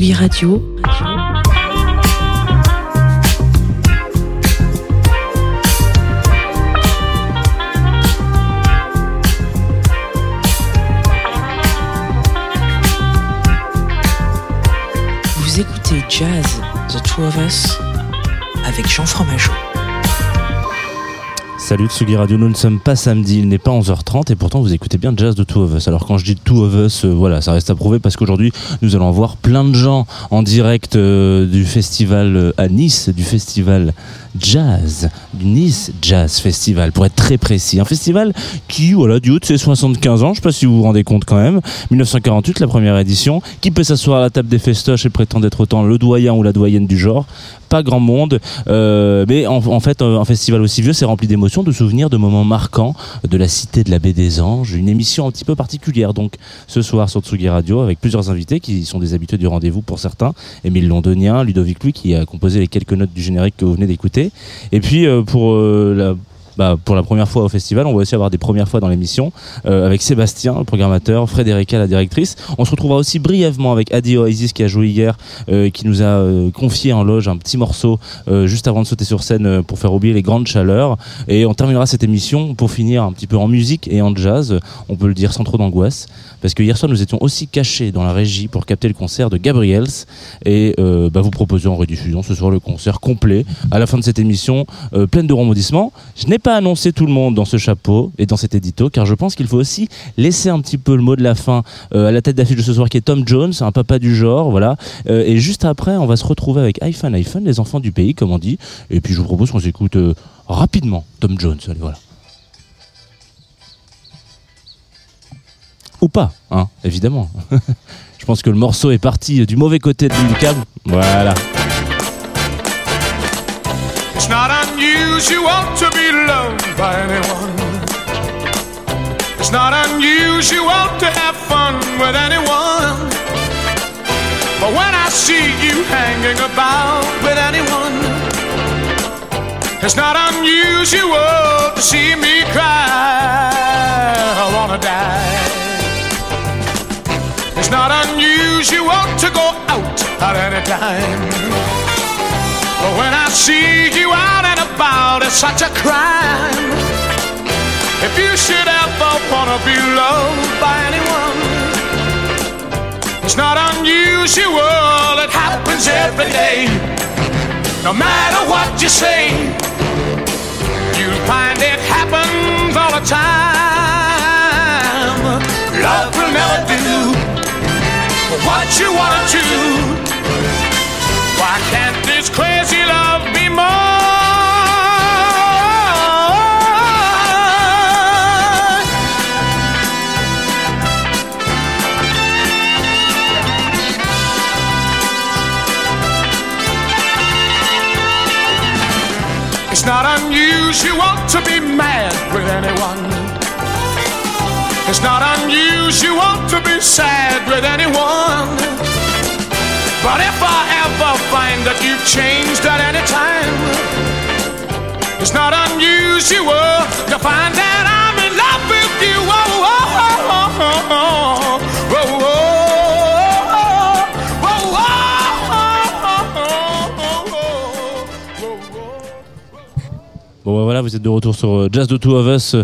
Radio. Vous écoutez Jazz, The Two of Us, avec Jean Fromageau. Salut Tsugi Radio, nous ne sommes pas samedi, il n'est pas 11h30 et pourtant vous écoutez bien Jazz de Two of Us. Alors quand je dis Two of Us, euh, voilà, ça reste à prouver parce qu'aujourd'hui nous allons voir plein de gens en direct euh, du festival euh, à Nice, du festival Jazz, Nice Jazz Festival pour être très précis. Un festival qui, voilà, du haut de ses 75 ans, je sais pas si vous vous rendez compte quand même, 1948 la première édition, qui peut s'asseoir à la table des festoches et prétend être autant le doyen ou la doyenne du genre pas grand monde, euh, mais en, en fait, un festival aussi vieux, c'est rempli d'émotions, de souvenirs, de moments marquants de la cité de la baie des Anges. Une émission un petit peu particulière, donc ce soir sur Tsugi Radio, avec plusieurs invités qui sont des habitués du rendez-vous pour certains. Émile Londonien, Ludovic Louis, qui a composé les quelques notes du générique que vous venez d'écouter. Et puis euh, pour euh, la bah, pour la première fois au festival. On va aussi avoir des premières fois dans l'émission euh, avec Sébastien, le programmateur, Frédérica, la directrice. On se retrouvera aussi brièvement avec Adi Oasis qui a joué hier, qui nous a confié en loge un petit morceau juste avant de sauter sur scène pour faire oublier les grandes chaleurs. Et on terminera cette émission pour finir un petit peu en musique et en jazz. On peut le dire sans trop d'angoisse. Parce que hier soir, nous étions aussi cachés dans la régie pour capter le concert de Gabriels. Et euh, bah, vous proposons en rediffusion ce soir le concert complet à la fin de cette émission euh, pleine de rebondissements. Je n'ai pas annoncé tout le monde dans ce chapeau et dans cet édito, car je pense qu'il faut aussi laisser un petit peu le mot de la fin euh, à la tête d'affiche de ce soir qui est Tom Jones, un papa du genre, voilà. Euh, et juste après, on va se retrouver avec iPhone, iPhone, les enfants du pays, comme on dit. Et puis je vous propose qu'on s'écoute euh, rapidement Tom Jones. Allez, voilà. Ou pas, hein, évidemment. je pense que le morceau est parti du mauvais côté de câble. Voilà. It's not unusual to be loved by anyone. It's not unusual to have fun with anyone. But when I see you hanging about with anyone, it's not unusual to see me cry. I wanna die. It's not unusual to go out at any time. But when I see you out and about, it's such a crime. If you should ever wanna be loved by anyone, it's not unusual, it happens every day. No matter what you say, you'll find it happens all the time. What you wanna do. Why can't this crazy love unusual to be sad with anyone. But if I ever find that you've changed at any time, it's not unusual to find that I'm in love with you. Oh, oh, oh, oh, oh, oh. Oh, oh, oh, oh, oh, oh, oh, oh. Bon bah voilà, vous êtes de retour sur euh, Jazz the Two of Us.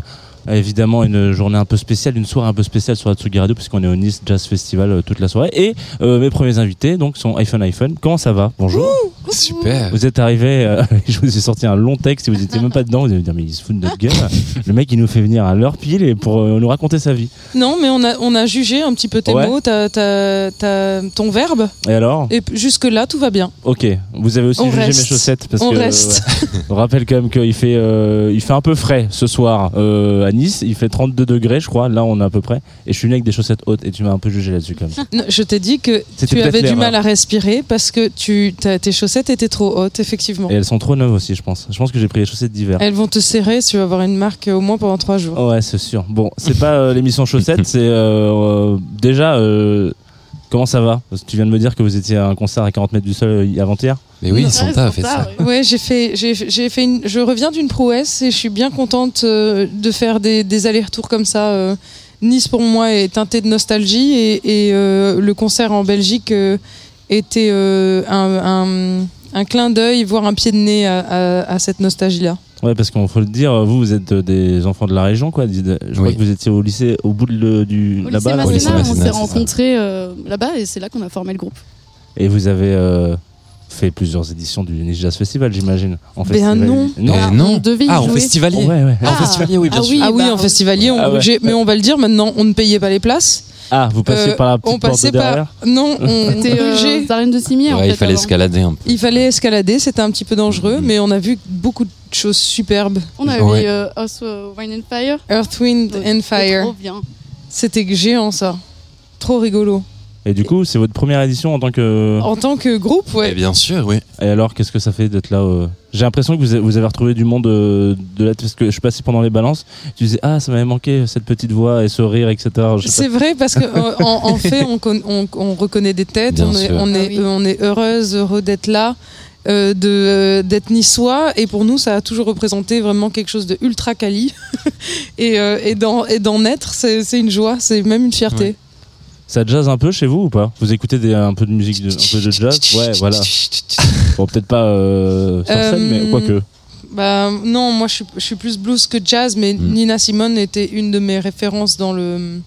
Euh, Évidemment, une journée un peu spéciale, une soirée un peu spéciale sur la Tsugi Radio, puisqu'on est au Nice Jazz Festival euh, toute la soirée. Et euh, mes premiers invités, donc, sont iPhone iPhone. Comment ça va? Bonjour. Super. Vous êtes arrivé, euh, je vous ai sorti un long texte et vous étiez même pas dedans. Vous allez me dire, mais il se fout de notre gueule. Le mec, il nous fait venir à l'heure pile et pour euh, nous raconter sa vie. Non, mais on a, on a jugé un petit peu tes Ouais. mots, ta- ta- ta- ton verbe, Et alors? Et p- jusque-là, tout va bien. Ok. Vous avez aussi On jugé reste. mes chaussettes parce On que reste. ouais. on rappelle quand même qu'il fait, euh, il fait un peu frais ce soir euh, à Nice. Il fait 32 degrés, je crois. Là, on est à peu près. Et je suis venu avec des chaussettes hautes et tu m'as un peu jugé là-dessus quand même. Non, je t'ai dit que tu avais du mal à respirer parce que tu, tes chaussettes étaient trop hautes, effectivement. Et elles sont trop neuves aussi, je pense. Je pense que j'ai pris les chaussettes d'hiver. Elles vont te serrer, tu vas avoir une marque au moins pendant trois jours. Ouais, c'est sûr. Bon, c'est pas euh, l'émission chaussettes, c'est euh, euh, déjà. euh, comment ça va Parce que Tu viens de me dire que vous étiez à un concert à 40 mètres du sol euh, avant-hier. Mais oui, Santa a fait ça. Ouais, j'ai fait, j'ai, j'ai fait une, je reviens d'une prouesse et je suis bien contente euh, de faire des, des allers-retours comme ça. euh. Nice pour moi est teinté de nostalgie et, et, euh, le concert en Belgique euh, était euh, un, un- un clin d'œil, voire un pied de nez à, à- à cette nostalgie-là. Ouais, parce qu'il faut le dire, vous, vous êtes euh, des enfants de la région, quoi. Je crois Oui. que vous étiez au lycée, au bout de, le- du Au lycée là-bas. là. On s'est rencontrés euh, là-bas et c'est là qu'on a formé le groupe. Et vous avez euh, fait plusieurs éditions du Niche Jazz Festival, j'imagine. En Ben festival. non. Ah, non. on devait y Ah, en jouer. festivalier. Ouais, ouais. Ah, en Ah. festivalier, oui, bien Ah sûr. oui. ah oui, bah, en festivalier, on, Ah ouais. mais on va le dire maintenant, on ne payait pas les places. Ah, vous passiez Euh, par la on petite porte de passait derrière par. Non, on C'était euh, aux arènes de Cimier en Ouais, fait. il fallait avant. escalader un peu. Il fallait escalader, c'était un petit peu dangereux, Mhm. mais on a vu beaucoup de choses superbes. On avait Ouais. euh, House of Wine and Fire. Earth, Wind and Fire. Trop bien. C'était géant ça. Trop rigolo. Et du coup, c'est votre première édition en tant que. En tant que groupe, Eh ouais. bien sûr, oui. Et alors, qu'est-ce que ça fait d'être là euh J'ai l'impression que vous avez, vous avez retrouvé du monde euh, de là, parce que je passé pendant les balances. Tu disais, ah, ça m'avait manqué cette petite voix et ce rire, etc. C'est vrai parce que euh, en, en fait, on, con- on- on reconnaît des têtes, Bien on est, sûr. on, est, Ah oui. on est heureuse, heureux d'être là, euh, de euh, d'être niçois, et pour nous, ça a toujours représenté vraiment quelque chose de ultra quali. et euh, et d'en et d'en être, c'est c'est une joie, c'est même une fierté. Ouais. Ça jazz un peu chez vous ou pas? Vous écoutez des- un peu de musique, de, un peu de jazz? Ouais, voilà. Bon, peut-être pas euh, sur scène, Euh, mais quoique. Bah non, moi je suis, je suis plus blues que jazz, mais Mm. Nina Simone était une de mes références dans le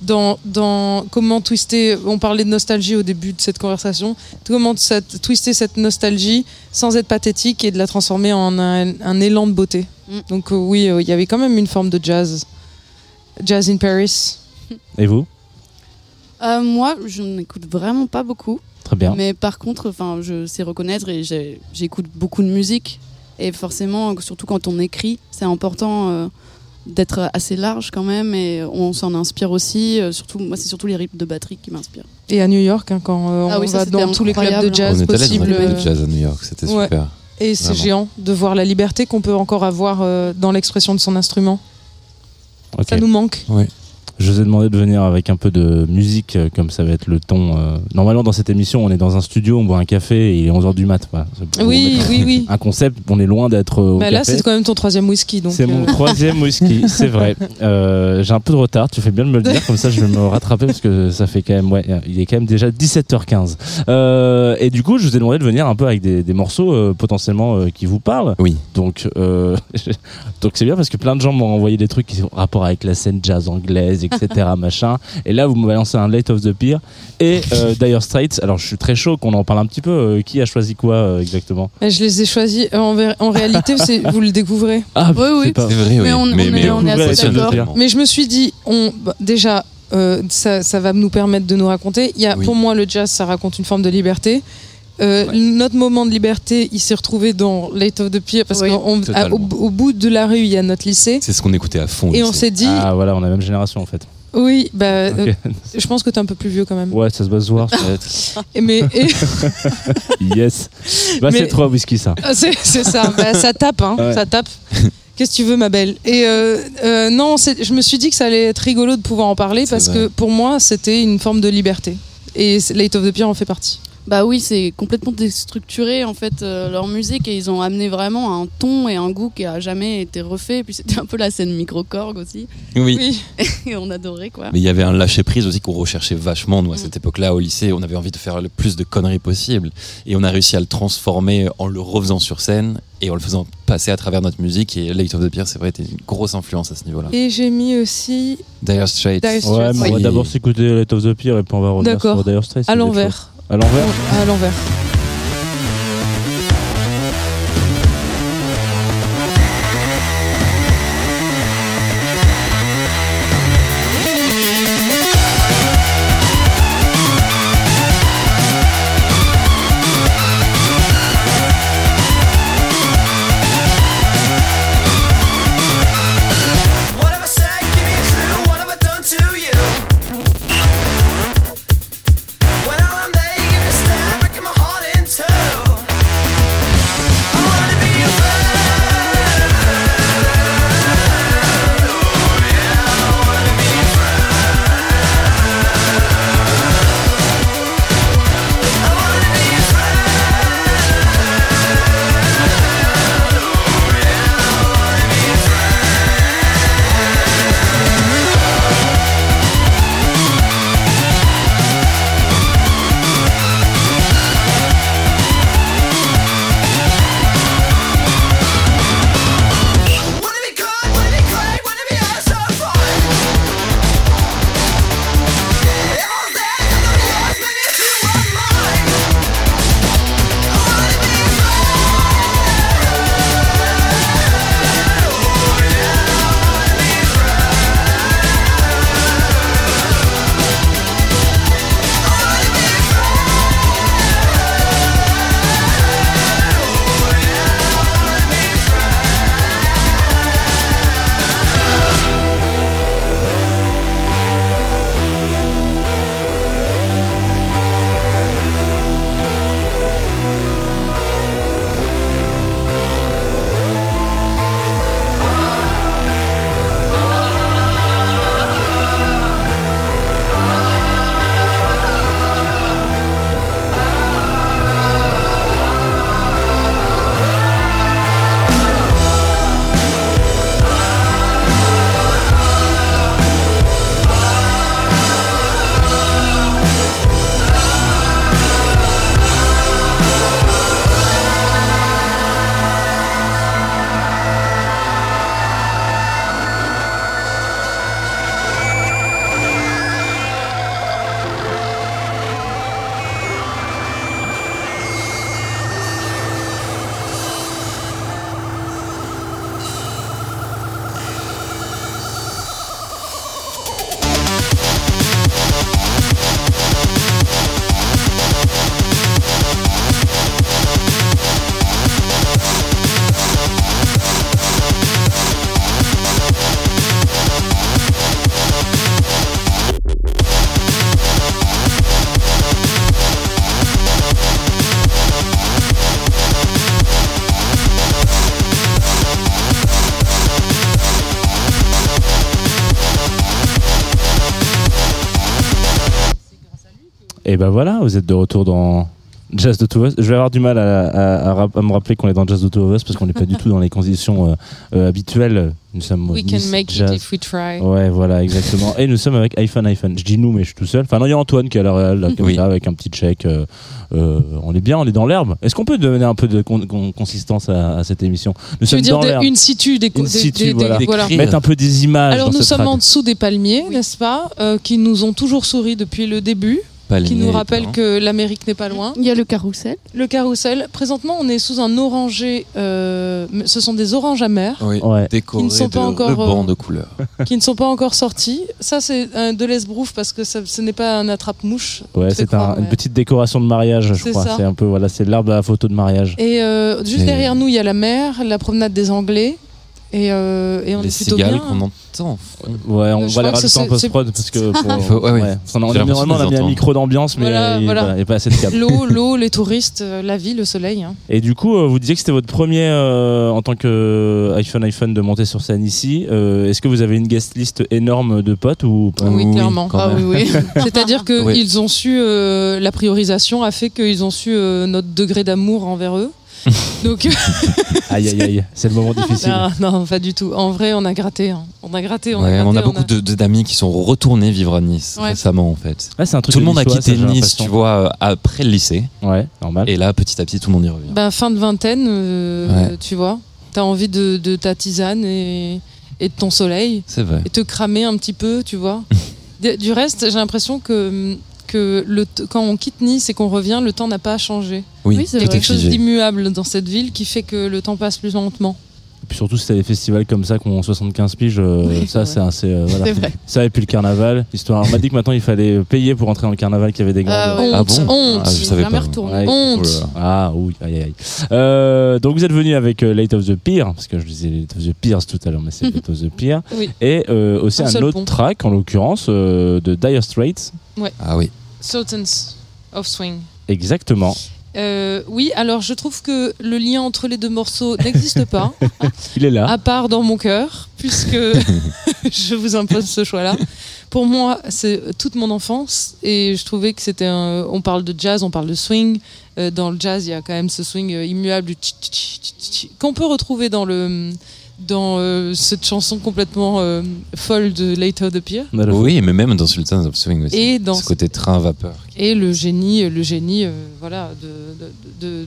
dans, dans comment twister. On parlait de nostalgie au début de cette conversation. Comment twister cette nostalgie sans être pathétique et de la transformer en un, un élan de beauté. Mm. Donc euh, oui, euh, il y avait quand même une forme de jazz, jazz in Paris. Et vous? Euh, moi, je n'écoute vraiment pas beaucoup. Très bien. Mais par contre, enfin, je sais reconnaître et j'écoute beaucoup de musique. Et forcément, surtout quand on écrit, c'est important euh, d'être assez large quand même. Et on s'en inspire aussi. euh, surtout, moi, c'est surtout les rythmes de batterie qui m'inspirent. Et à New York, hein, quand euh, Ah on oui, ça, va dans tous les clubs de jazz on est allé dans possibles. un club euh, de jazz à New York, c'était Ouais. super. Et c'est géant de voir la liberté qu'on peut encore avoir euh, dans l'expression de son instrument. Ok. Ça nous manque. Je vous ai demandé de venir avec un peu de musique, euh, comme ça va être le ton. euh, Normalement, dans cette émission, on est dans un studio, on boit un café et il est 11h du mat. Voilà. Oui, oui, oui. Un concept, on est loin d'être euh, Bah là, c'est quand même ton troisième whisky. donc, C'est mon euh, troisième whisky, c'est vrai. Euh, J'ai un peu de retard, tu fais bien de me le dire, comme ça je vais me rattraper parce que ça fait quand même, ouais, il est quand même déjà 17h15. Euh, et du coup, je vous ai demandé de venir un peu avec des, des morceaux euh, potentiellement euh, qui vous parlent. Oui. Donc, euh, donc c'est bien parce que plein de gens m'ont envoyé des trucs qui ont rapport avec la scène jazz anglaise, etc. machin. Et là, vous me balancez un Late of the Pier et euh, Dire Straits. Alors, je suis très chaud qu'on en parle un petit peu. Euh, qui a choisi quoi euh, exactement? Mais je les ai choisis. En, en réalité, c'est- vous le découvrez. Ah, Oui, oui. c'est pas- C'est vrai, oui. Mais on- on est- on est assez d'accord. Mais je me suis dit, on, bah, déjà, euh, ça, ça va nous permettre de nous raconter. Il y a, Oui. Pour moi, le jazz, ça raconte une forme de liberté. Euh, Ouais. Notre moment de liberté, il s'est retrouvé dans Late of the Pier parce Oui, qu'au au bout de la rue, il y a notre lycée. C'est ce qu'on écoutait à fond. Et on s'est dit, Ah, voilà, on a la même génération en fait. oui, bah, euh, Ok. je pense que tu es un peu plus vieux quand même. Ouais, ça se va se voir. Et Mais, et- yes. Bah, Mais- c'est trois whisky ça. Ah, c'est c'est ça, Bah, ça tape, hein, Ouais. ça tape. Qu'est-ce que tu veux, ma belle? Et euh, euh, non, c'est- je me suis dit que ça allait être rigolo de pouvoir en parler C'est parce vrai. que pour moi, c'était une forme de liberté. Et Late of the Pier en fait partie. Bah oui, c'est complètement déstructuré en fait euh, leur musique et ils ont amené vraiment un ton et un goût qui a jamais été refait. Et puis c'était un peu la scène micro-corg aussi Oui. et on adorait quoi. Mais il y avait un lâcher prise aussi qu'on recherchait vachement. Nous, à cette époque-là, au lycée, on avait envie de faire le plus de conneries possible. Et on a réussi à le transformer en le refaisant sur scène et en le faisant passer à travers notre musique. Et Late of the Pier, c'est vrai, était une grosse influence à ce niveau-là. Et j'ai mis aussi Dire Straits. Dire Straits. Ouais, mais on va d'abord s'écouter Light of the Pier et puis on va revenir sur Dire Straits. à l'envers. À l'envers À l'envers. Ben voilà, vous êtes de retour dans Jazz de Two of Us. Je vais avoir du mal à, à- à rap- à me rappeler qu'on est dans Jazz de Two of Us parce qu'on n'est pas du tout dans les conditions euh, euh, habituelles. Nous sommes We can make Jazz. it if we try. Ouais, voilà, exactement. Et nous sommes avec iPhone, iPhone. Je dis nous, mais je suis tout seul. Enfin, non, il y a Antoine qui est à la réal, là, comme Oui. ça, avec un petit check. euh, euh, on est bien, on est dans l'herbe. Est-ce qu'on peut donner un peu de con- con- consistance à, à cette émission Nous Tu veux sommes dire dans des- l'herbe. une situ des, In des- situ, des- des- voilà. voilà. Décrire. Mettre un peu des images. Alors dans nous cette sommes en dessous des palmiers, n'est-ce pas, euh, qui nous ont toujours souri depuis le début, qui nous rappellent que l'Amérique n'est pas loin. Il y a le carrousel. Le carrousel. Présentement, on est sous un oranger. euh, ce sont des oranges amers Oui, Ouais. décoré Qui ne sont de pas encore, rubans euh, de couleur. qui ne sont pas encore sortis. Ça, c'est un de l'esbrouf parce que ça- ce n'est pas un attrape-mouche. Ouais, c'est un- une petite décoration de mariage, je crois. C'est un peu, voilà, c'est l'arbre à la photo de mariage. Et euh, juste Et- derrière nous, il y a la mer, la promenade des Anglais. Et, euh, et on Les est plutôt bien. qu'on entend. Ouais, on Je va les que rajouter en post-prod parce que. pour- Il faut- ouais, ouais. ouais. On a, normalement, on a mis un micro d'ambiance, mais Voilà, il voilà. n'y a pas assez de câble. L'eau, l'eau, les touristes, euh, la vie, le soleil. hein. Et du coup, euh, vous disiez que c'était votre premier euh, en tant que iPhone iPhone de monter sur scène ici. Euh, Est-ce que vous avez une guest list énorme de potes ou pas Oui, clairement. Ah oui, oui. C'est-à-dire qu'ils Oui. ont su, euh, la priorisation a fait qu'ils ont su euh, notre degré d'amour envers eux. Donc, Aïe aïe aïe, c'est le moment difficile. non, non, pas du tout. En vrai, on a gratté. hein. On a gratté, on a Ouais, gratté. on a beaucoup de- de- d'amis qui sont retournés vivre à Nice Ouais. récemment en fait. Ouais, c'est un truc Tout le de monde a niçois, quitté j'ai Nice, l'impression. tu vois, euh, après le lycée. Ouais, normal. Et là, petit à petit, tout le monde y revient. Ben, fin de vingtaine, euh, Ouais. tu vois. T'as envie de, de ta tisane et, et de ton soleil. C'est vrai. et te cramer un petit peu, tu vois. De- du reste, j'ai l'impression que, que le quand on quitte Nice et qu'on revient, le temps n'a pas changé. Oui, Oui, c'est quelque chose d'immuable dans cette ville qui fait que le temps passe plus lentement. Et puis surtout, si t'as des festivals comme ça qui ont 75 piges, euh, Oui, ça, c'est assez. euh, voilà. Vrai. Ça et puis le carnaval. Histoire. On m'a dit que maintenant il fallait payer pour entrer dans le carnaval, qu'il y avait des grandes. Ah ouais. Ah honte, bon honte. Ah, je savais pas. Ouais. Honte. Oh. Ah oui, aïe aïe. aïe. Euh, donc vous êtes venu avec euh, Light of the Pier, parce que je disais Light of the Piers tout à l'heure, mais c'est Light of the Pier. Oui. Et euh, aussi Un autre pont. track, en l'occurrence, euh, de Dire Straits. Ah oui. Sultans of Swing. Exactement. Euh, oui, alors je trouve que le lien entre les deux morceaux n'existe pas, Il est là. à part dans mon cœur, puisque je vous impose ce choix-là. Pour moi, c'est toute mon enfance et je trouvais que c'était un. On parle de jazz, on parle de swing. Euh, dans le jazz, il y a quand même ce swing immuable qu'on peut retrouver dans le dans euh, cette chanson complètement euh, folle de Later the Pier. Oui, mais même dans Sultans of Swing aussi. Et dans ce côté train vapeur. et le génie, le génie, euh, voilà, de, de,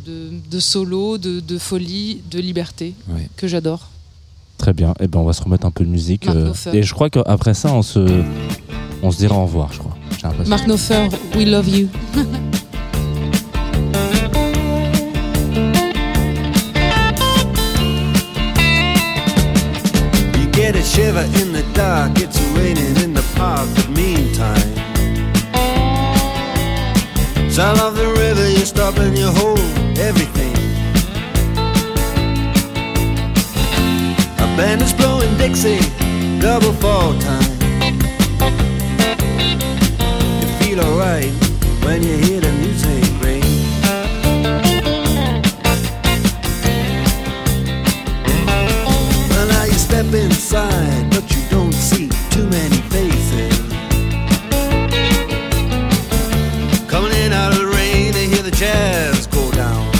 de, solo, de, de folie, de liberté que j'adore. Très bien. Et ben on va se remettre un peu de musique. Euh, et je crois qu'après ça, on se, on se dira au revoir, je crois. Mark Knopfler, We Love You. get a shiver in the dark, it's raining in the park, but meantime. Sound of the river, you stop and you hold everything. A band is blowing Dixie, double fall time. You feel alright when you hear the inside, but you don't see too many faces. Coming in out of the rain, they hear the jazz go down.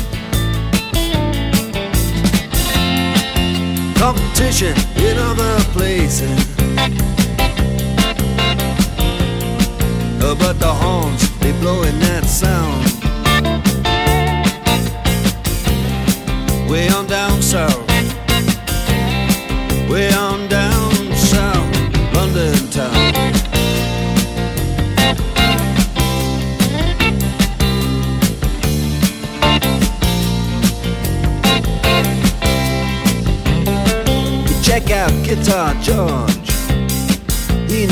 Competition in other places. But the horns, they blowing that sound. Way on down south. Way on down south, London town. You check out Guitar George. He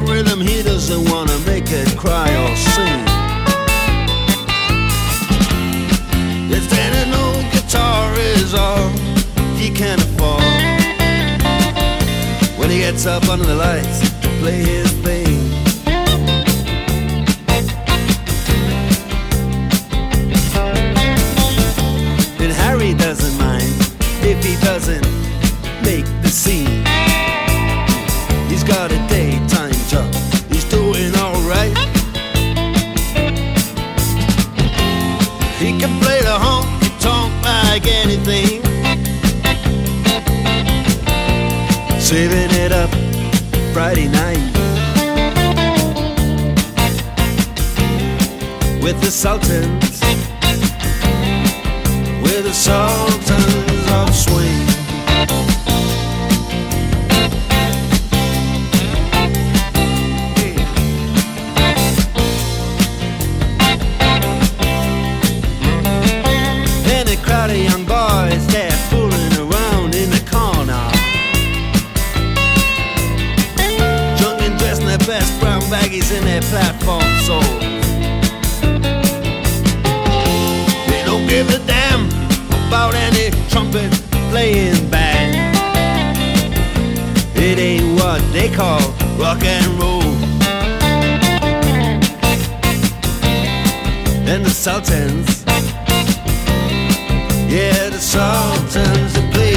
rhythm, he doesn't wanna make it cry or sing. Gets up under the lights to play his thing. And Harry doesn't mind if he doesn't make the scene. He's got a Saving it up Friday night. With the Sultans, with the Sultans platform. They don't give a damn about any trumpet playing band. It ain't what they call rock and roll. And the Sultans, yeah, the Sultans play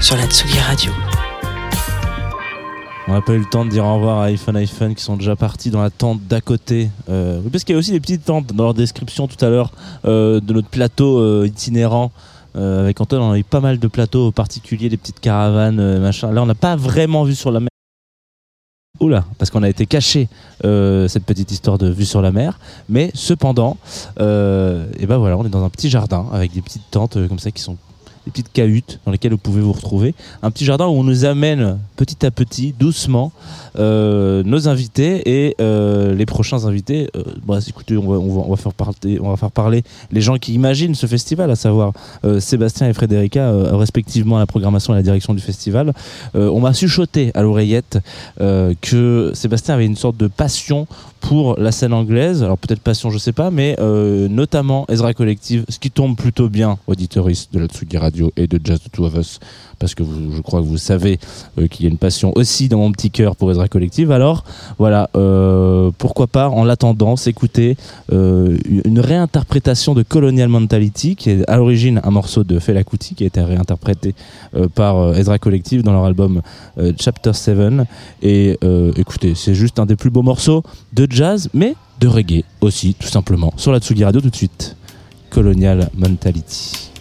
Sur la Tsugi Radio. On n'a pas eu le temps de dire au revoir à iPhone iPhone qui sont déjà partis dans la tente d'à côté. Euh, parce qu'il y a aussi des petites tentes dans leur description tout à l'heure euh, de notre plateau euh, itinérant. Euh, avec Antoine, on a eu pas mal de plateaux particuliers, des petites caravanes, machin. Là, on n'a pas vraiment vu sur la mer. Parce qu'on a été caché euh, cette petite histoire de vue sur la mer. Mais cependant, euh, et ben voilà, on est dans un petit jardin avec des petites tentes euh, comme ça qui sont des petites cahutes dans lesquelles vous pouvez vous retrouver. Un petit jardin où on nous amène petit à petit, doucement, euh, nos invités et euh, les prochains invités. Euh, bah, écoutez, on va, on, va, faire parler, on va faire parler les gens qui imaginent ce festival, à savoir Sébastien et Frédérica, respectivement la programmation et la direction du festival. On m'a chuchoté à l'oreillette que Sébastien avait une sorte de passion pour la scène anglaise. Alors peut-être passion, je sais pas, mais euh, notamment Ezra Collective, ce qui tombe plutôt bien, auditeuriste de la Tsugi Radio et de Jazz the Two of Us, parce que vous, je crois que vous savez euh, qu'il y a une passion aussi dans mon petit cœur pour Ezra Collective. Alors voilà, euh, pourquoi pas en l'attendant s'écouter une réinterprétation de Colonial Mentality, qui est à l'origine un morceau de Fela Kuti, qui a été réinterprété par Ezra Collective dans leur album Chapter 7. Et écoutez, c'est juste un des plus beaux morceaux de jazz, mais de reggae aussi, tout simplement, sur la Tsugi Radio tout de suite. Colonial Mentality.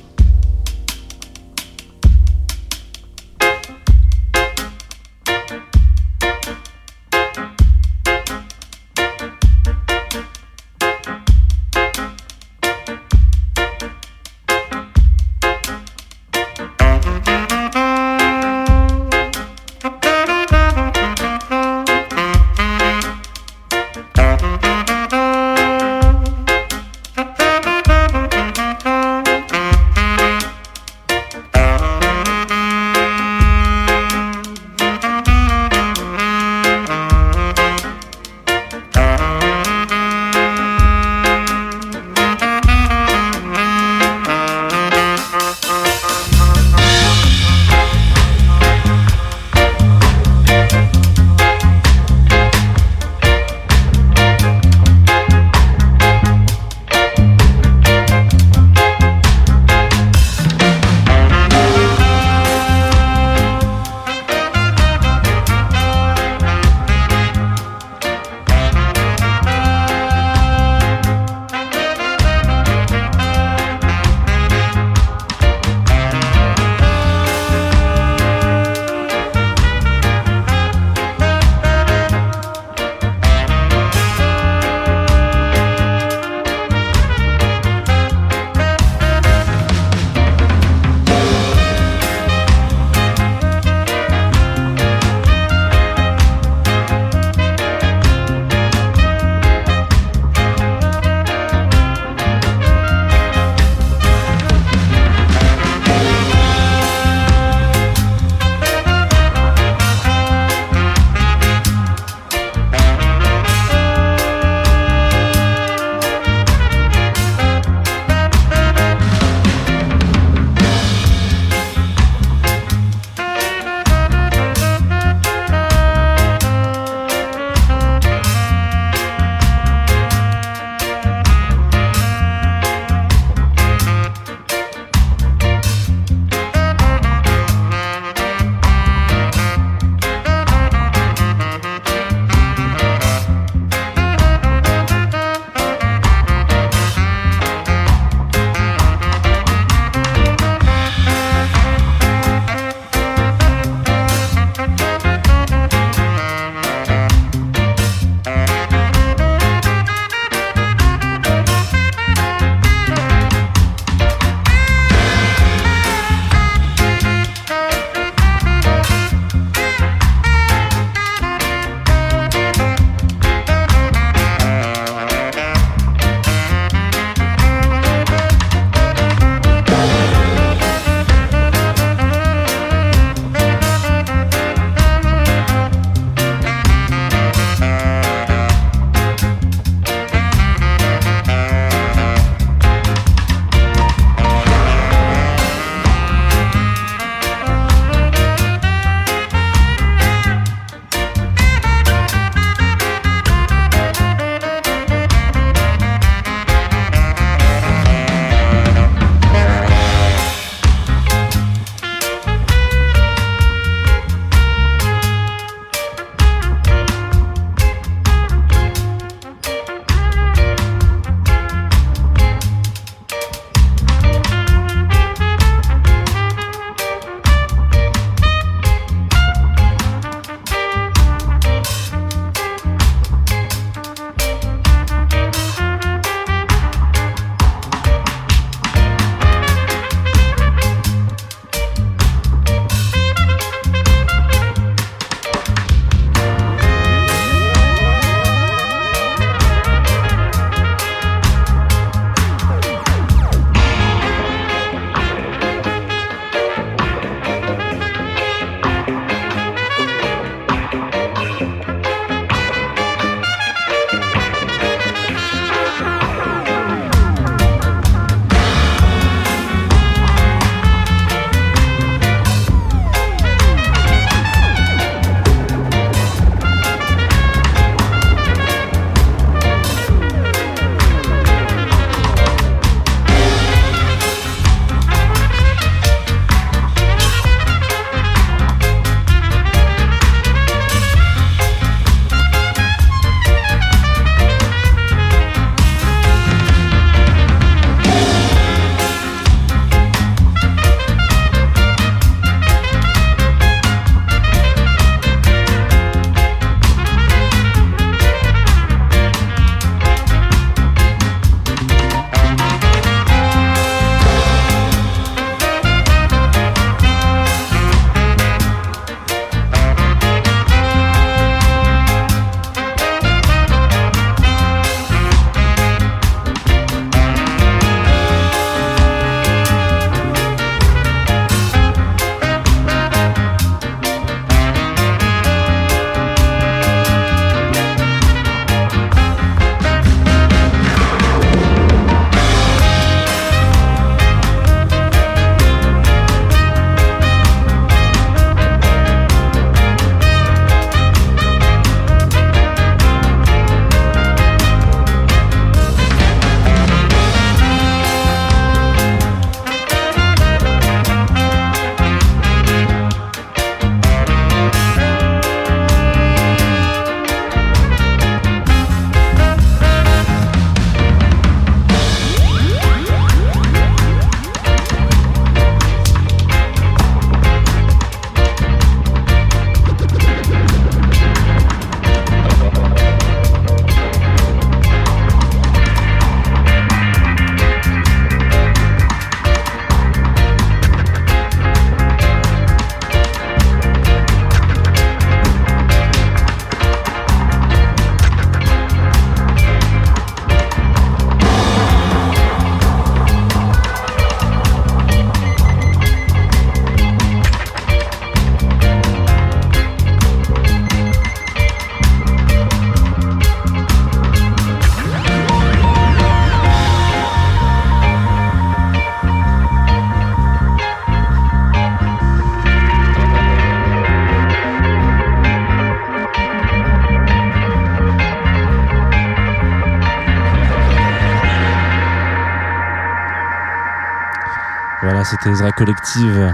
Ezra Collective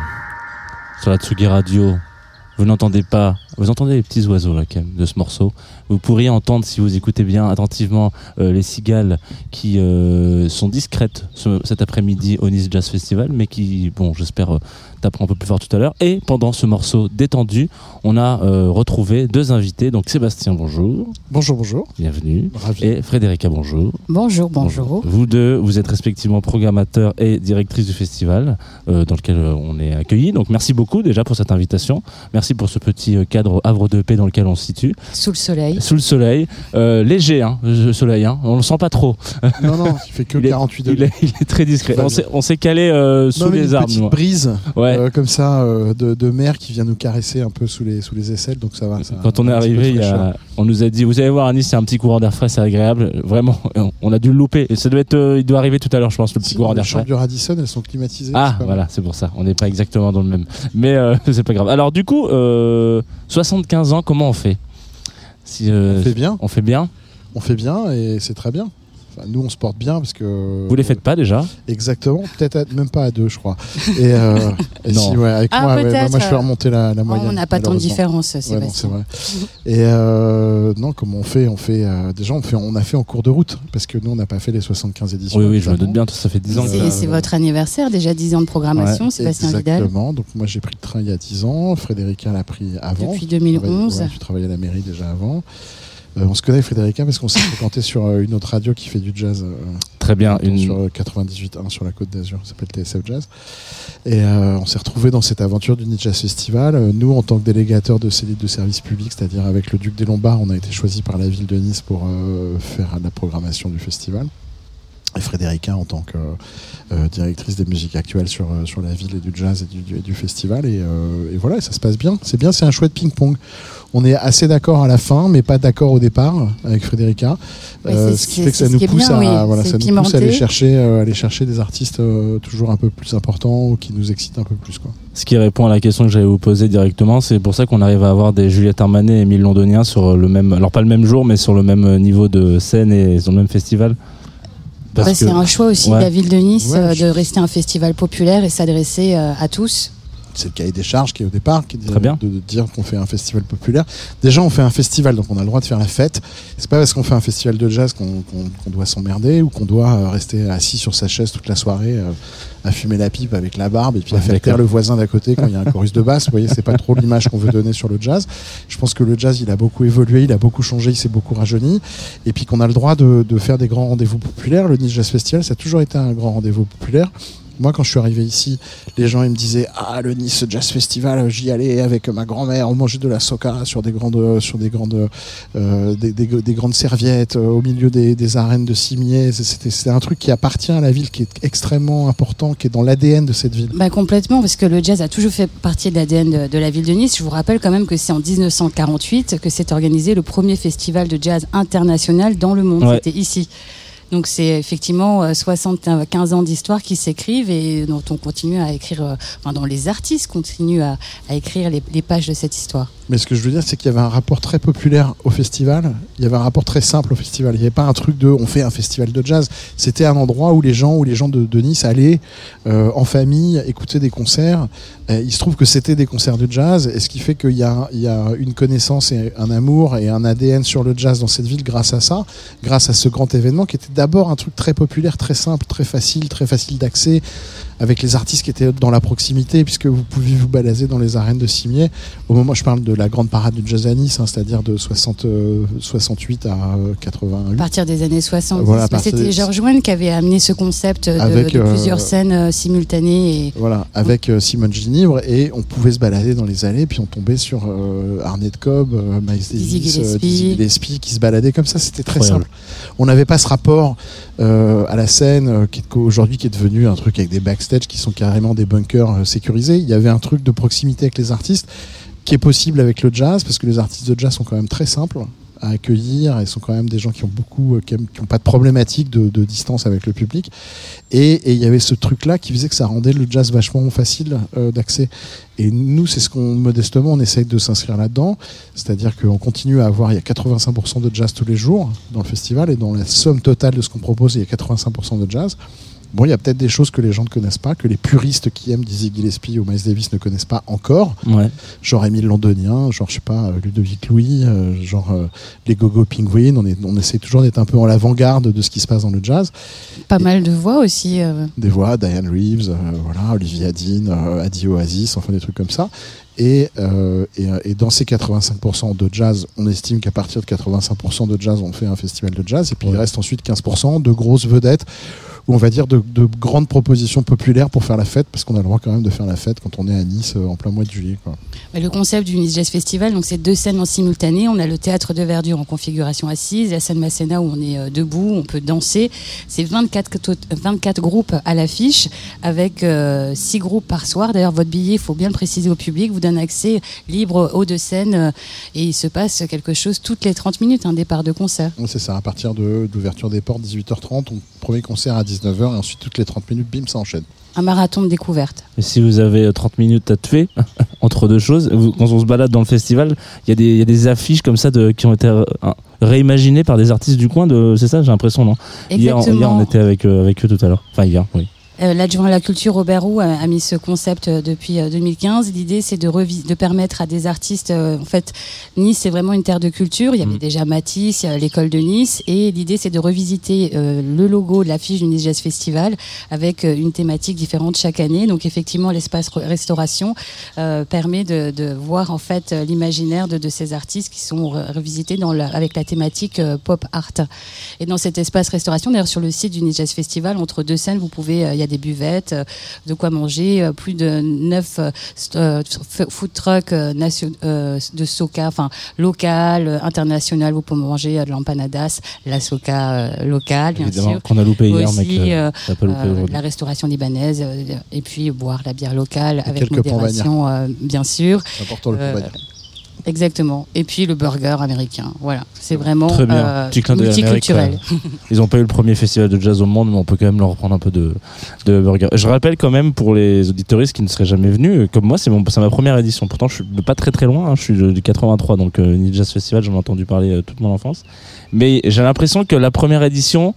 sur la Tsugi Radio. Vous n'entendez pas, vous entendez les petits oiseaux là de ce morceau. Vous pourriez entendre si vous écoutez bien attentivement euh, les cigales qui euh, sont discrètes ce- cet après-midi au Nice Jazz Festival, mais qui, bon, j'espère euh, taperont un peu plus fort tout à l'heure. Et pendant ce morceau détendu, on a euh, retrouvé deux invités. Donc Sébastien, bonjour, Bonjour, bonjour. bienvenue. Ravi. Et Frédérica, bonjour. Bonjour, bonjour. Vous deux, vous êtes respectivement programmateur et directrice du festival euh, dans lequel euh, on est accueillis. Donc merci beaucoup déjà pour cette invitation. Merci pour ce petit euh, cadre Havre de paix dans lequel on se situe. Sous le soleil. Sous le soleil. Euh, léger, hein, le soleil. Hein. On le sent pas trop. Non, non, il fait que Il est- 48 Il degrés. est, il est très discret. On s'est- calé euh, sous Non, mais les une arbres. petite nous. brise Ouais. euh, comme ça euh, de, de mer qui vient nous caresser un peu sous les, sous les aisselles, donc ça va. ça- Quand on est arrivé, il y fraîcheur. a, on nous a dit, vous allez voir à Nice, c'est un petit courant d'air frais, c'est agréable. Vraiment, on a dû le louper. Et ça doit être, euh, il doit arriver tout à l'heure, je pense, le petit Si, courant les d'air chambres frais. du Radisson, elles sont climatisées. Ah, voilà, c'est pour ça. On n'est pas exactement dans le même. Mais euh, c'est pas grave. Alors, du coup, euh, 75 ans, comment on fait? Si, euh. On fait bien, On fait bien on fait bien et c'est très bien. Enfin, nous, on se porte bien parce que. Vous les faites pas déjà? Exactement, peut-être même pas à deux, je crois. Et, euh, et Non. si, ouais, avec Ah, moi, ouais, bah, moi, je fais euh, remonter la, la moyenne. on n'a pas tant de différence, Ouais, non, c'est Sébastien. vrai. Et euh, non, comment on fait On fait euh, déjà, on fait, on a fait en cours de route parce que nous, on n'a pas fait les 75 éditions. Oui, oui, je me doute bien, ça fait 10 ans. C'est votre anniversaire, déjà 10 ans de programmation, Sébastien Vidal. Exactement. Donc moi, j'ai pris le train il y a 10 ans. Frédérica l'a pris avant. Depuis Tu travaillais- 2011. ouais, tu travaillais à la mairie déjà avant. Euh, on se connaît Frédérica parce qu'on s'est fréquenté sur euh, une autre radio qui fait du jazz. euh, Très bien. Une... sur euh, 98.1 sur la côte d'Azur, ça s'appelle TSF Jazz. Et on s'est retrouvés dans cette aventure du Jazz Festival. Nous, en tant que délégateurs de ces de service public, c'est-à-dire avec le Duc des Lombards, on a été choisi par la ville de Nice pour faire la programmation du festival. Et Frédérica en tant que euh, directrice des musiques actuelles sur, euh, sur la ville et du jazz et du, du- et du festival. Et, euh, et voilà, ça se passe bien. C'est bien, c'est un chouette ping-pong. On est assez d'accord à la fin, mais pas d'accord au départ avec Frédérica. Ouais, Euh, ce qui fait que ça nous pousse bien, à, oui. voilà, C'est ça nous pousse à pimenté. aller chercher, euh, aller chercher des artistes euh, toujours un peu plus importants ou qui nous excitent un peu plus. Quoi. Ce qui répond à la question que j'allais vous poser directement, c'est pour ça qu'on arrive à avoir des Juliette Armanet et Émile Londonien sur le même, alors pas le même jour, mais sur le même niveau de scène et sur le même festival. Parce Ouais, que- C'est un choix aussi Ouais. de la ville de Nice Ouais, euh, je- de rester un festival populaire et s'adresser euh, à tous. C'est le cahier des charges qui est au départ, qui est de, Très bien. de- de dire qu'on fait un festival populaire. Déjà, on fait un festival, donc on a le droit de faire la fête. C'est pas parce qu'on fait un festival de jazz qu'on doit s'emmerder ou qu'on doit euh, rester assis sur sa chaise toute la soirée euh, à fumer la pipe avec la barbe et puis à faire taire le voisin d'à côté quand il y a un chorus de basse. Vous voyez, c'est pas trop l'image qu'on veut donner sur le jazz. Je pense que le jazz, il a beaucoup évolué, il a beaucoup changé, il s'est beaucoup rajeuni. Et puis qu'on a le droit de, de faire des grands rendez-vous populaires. Le Nice Jazz Festival, ça a toujours été un grand rendez-vous populaire. Moi, quand je suis arrivé ici, les gens ils me disaient Ah, le Nice Jazz Festival, j'y allais avec ma grand-mère, on mangeait de la soca sur des grandes, sur des grandes, euh, des, des- des grandes serviettes euh, au milieu des, des arènes de cimiers. C'était c'était un truc qui appartient à la ville, qui est extrêmement important, qui est dans l'ADN de cette ville. Bah, complètement, parce que le jazz a toujours fait partie de l'ADN de, de la ville de Nice. Je vous rappelle quand même que c'est en 1948 que s'est organisé le premier festival de jazz international dans le monde. Ouais. C'était ici. Donc c'est effectivement euh, 75 ans d'histoire qui s'écrivent et dont on continue à écrire, euh, enfin dont les artistes continuent à, écrire les, pages de cette histoire. Mais ce que je veux dire, c'est qu'il y avait un rapport très populaire au festival. Il y avait un rapport très simple au festival. Il n'y avait pas un truc de on fait un festival de jazz. C'était un endroit où les gens, où les gens de, Nice allaient euh, en famille écouter des concerts. Euh, il se trouve que c'était des concerts de jazz, et ce qui fait qu'il y y a une connaissance et un amour et un ADN sur le jazz dans cette ville grâce à ça, grâce à ce grand événement qui était d'abord un truc très populaire, très simple, très facile, très facile d'accès, avec les artistes qui étaient dans la proximité, puisque vous pouviez vous balader dans les arènes de Cimier. Au moment, je parle de la grande parade du jazz à Nice, hein, c'est-à-dire de 60, euh, 68 à euh, 88. À partir des années 70. Voilà, à Bah, partir C'était des- Georges Wen qui avait amené ce concept de, Avec, de euh, plusieurs scènes euh, simultanées. Et... Voilà, avec euh, Simone Ginivre, et on pouvait se balader dans les allées, puis on tombait sur euh, Arnett Cobb, euh, Miles Davis, euh, Gillespie. Dizzy Gillespie, qui se baladaient comme ça, c'était très Incroyable. simple. On n'avait pas ce rapport euh, à la scène, euh, aujourd'hui qui est devenu un truc avec des backstage qui sont carrément des bunkers euh, sécurisés. Il y avait un truc de proximité avec les artistes qui est possible avec le jazz, parce que les artistes de jazz sont quand même très simples à accueillir, et sont quand même des gens qui ont beaucoup, euh, qui aiment- qui ont pas de problématique de, distance avec le public. Et et il y avait ce truc-là qui faisait que ça rendait le jazz vachement facile euh, d'accès. Et nous, c'est ce qu'on, modestement, on essaye de s'inscrire là-dedans. C'est-à-dire qu'on continue à avoir, il y a 85% de jazz tous les jours dans le festival, et dans la somme totale de ce qu'on propose, il y a 85% de jazz. Bon, il y a peut-être des choses que les gens ne connaissent pas, que les puristes qui aiment Dizzy Gillespie ou Miles Davis ne connaissent pas encore. Ouais. Genre Émile Londonien, genre, je sais pas, euh, Ludovic Louis, euh, genre euh, les Gogo Penguin. On, est, on essaie toujours d'être un peu en l'avant-garde de ce qui se passe dans le jazz. Pas mal de voix aussi. euh, Des voix, Diane Reeves, euh, voilà, Olivia Dean, euh, Adi Oasis, enfin des trucs comme ça. Et, euh, et, et dans ces 85% de jazz, on estime qu'à partir de 85% de jazz, on fait un festival de jazz. Et puis il reste ensuite 15% de grosses vedettes, ou on va dire de, de grandes propositions populaires pour faire la fête, parce qu'on a le droit quand même de faire la fête quand on est à Nice euh, en plein mois de juillet. Quoi. Le concept du Nice Jazz Festival, donc c'est deux scènes en simultané. On a le théâtre de verdure en configuration assise, la scène Masséna où on est euh, debout, on peut danser. C'est 24, to- 24 groupes à l'affiche avec 6 groupes par soir. D'ailleurs, votre billet, il faut bien le préciser au public, vous donne accès libre aux deux scènes euh, et il se passe quelque chose toutes les 30 minutes, un départ de concert. C'est ça, à partir de d'ouverture des portes, 18h30, on, premier concert à 19h, et ensuite toutes les 30 minutes, bim, ça enchaîne. Un marathon de découverte. Et si vous avez euh, 30 minutes à tuer entre deux choses, vous- quand on se balade dans le festival, il y, a des- il y a des affiches comme ça de, qui ont été euh, réimaginées par des artistes du coin. De, c'est ça, j'ai l'impression, non? Hier, Exactement. hier, on était avec, euh, avec eux tout à l'heure. Enfin, hier, oui. Euh, L'adjoint à la culture Robert Roux a, mis ce concept euh, depuis euh, 2015. L'idée, c'est de, de permettre à des artistes. euh, en fait, Nice, c'est vraiment une terre de culture. Il y avait Mm. déjà Matisse, l'école de Nice, et l'idée, c'est de revisiter euh, le logo, l'affiche du Nice Jazz Festival avec euh, une thématique différente chaque année. Donc, effectivement, l'espace re- restauration euh, permet de, de voir en fait euh, l'imaginaire de, de ces artistes qui sont re- revisités dans la- avec la thématique euh, pop art. Et dans cet espace restauration, d'ailleurs sur le site du Nice Jazz Festival, entre deux scènes, vous pouvez, euh, il y a des buvettes, euh, de quoi manger, euh, plus de neuf euh, st- f- food trucks de soca, enfin local, international. Vous pouvez manger de l'empanadas, la soca locale, bien Évidemment, sûr. qu'on a loupé hier, mais que pas loupé la restauration libanaise et puis boire la bière locale avec quelques modération, bien sûr. Important le. Exactement. Et puis le burger américain. Voilà, c'est vraiment Très bien. euh, Petit clin multiculturel. Ils n'ont pas eu le premier festival de jazz au monde, mais on peut quand même leur reprendre un peu de, de burger. Je rappelle quand même pour les auditoristes qui ne seraient jamais venus, euh, comme moi, c'est ma première édition. Pourtant, je suis pas très très loin. hein. Je suis du 83, donc euh, Jazz Festival, j'en ai entendu parler euh, toute mon enfance. Mais j'ai l'impression que la première édition,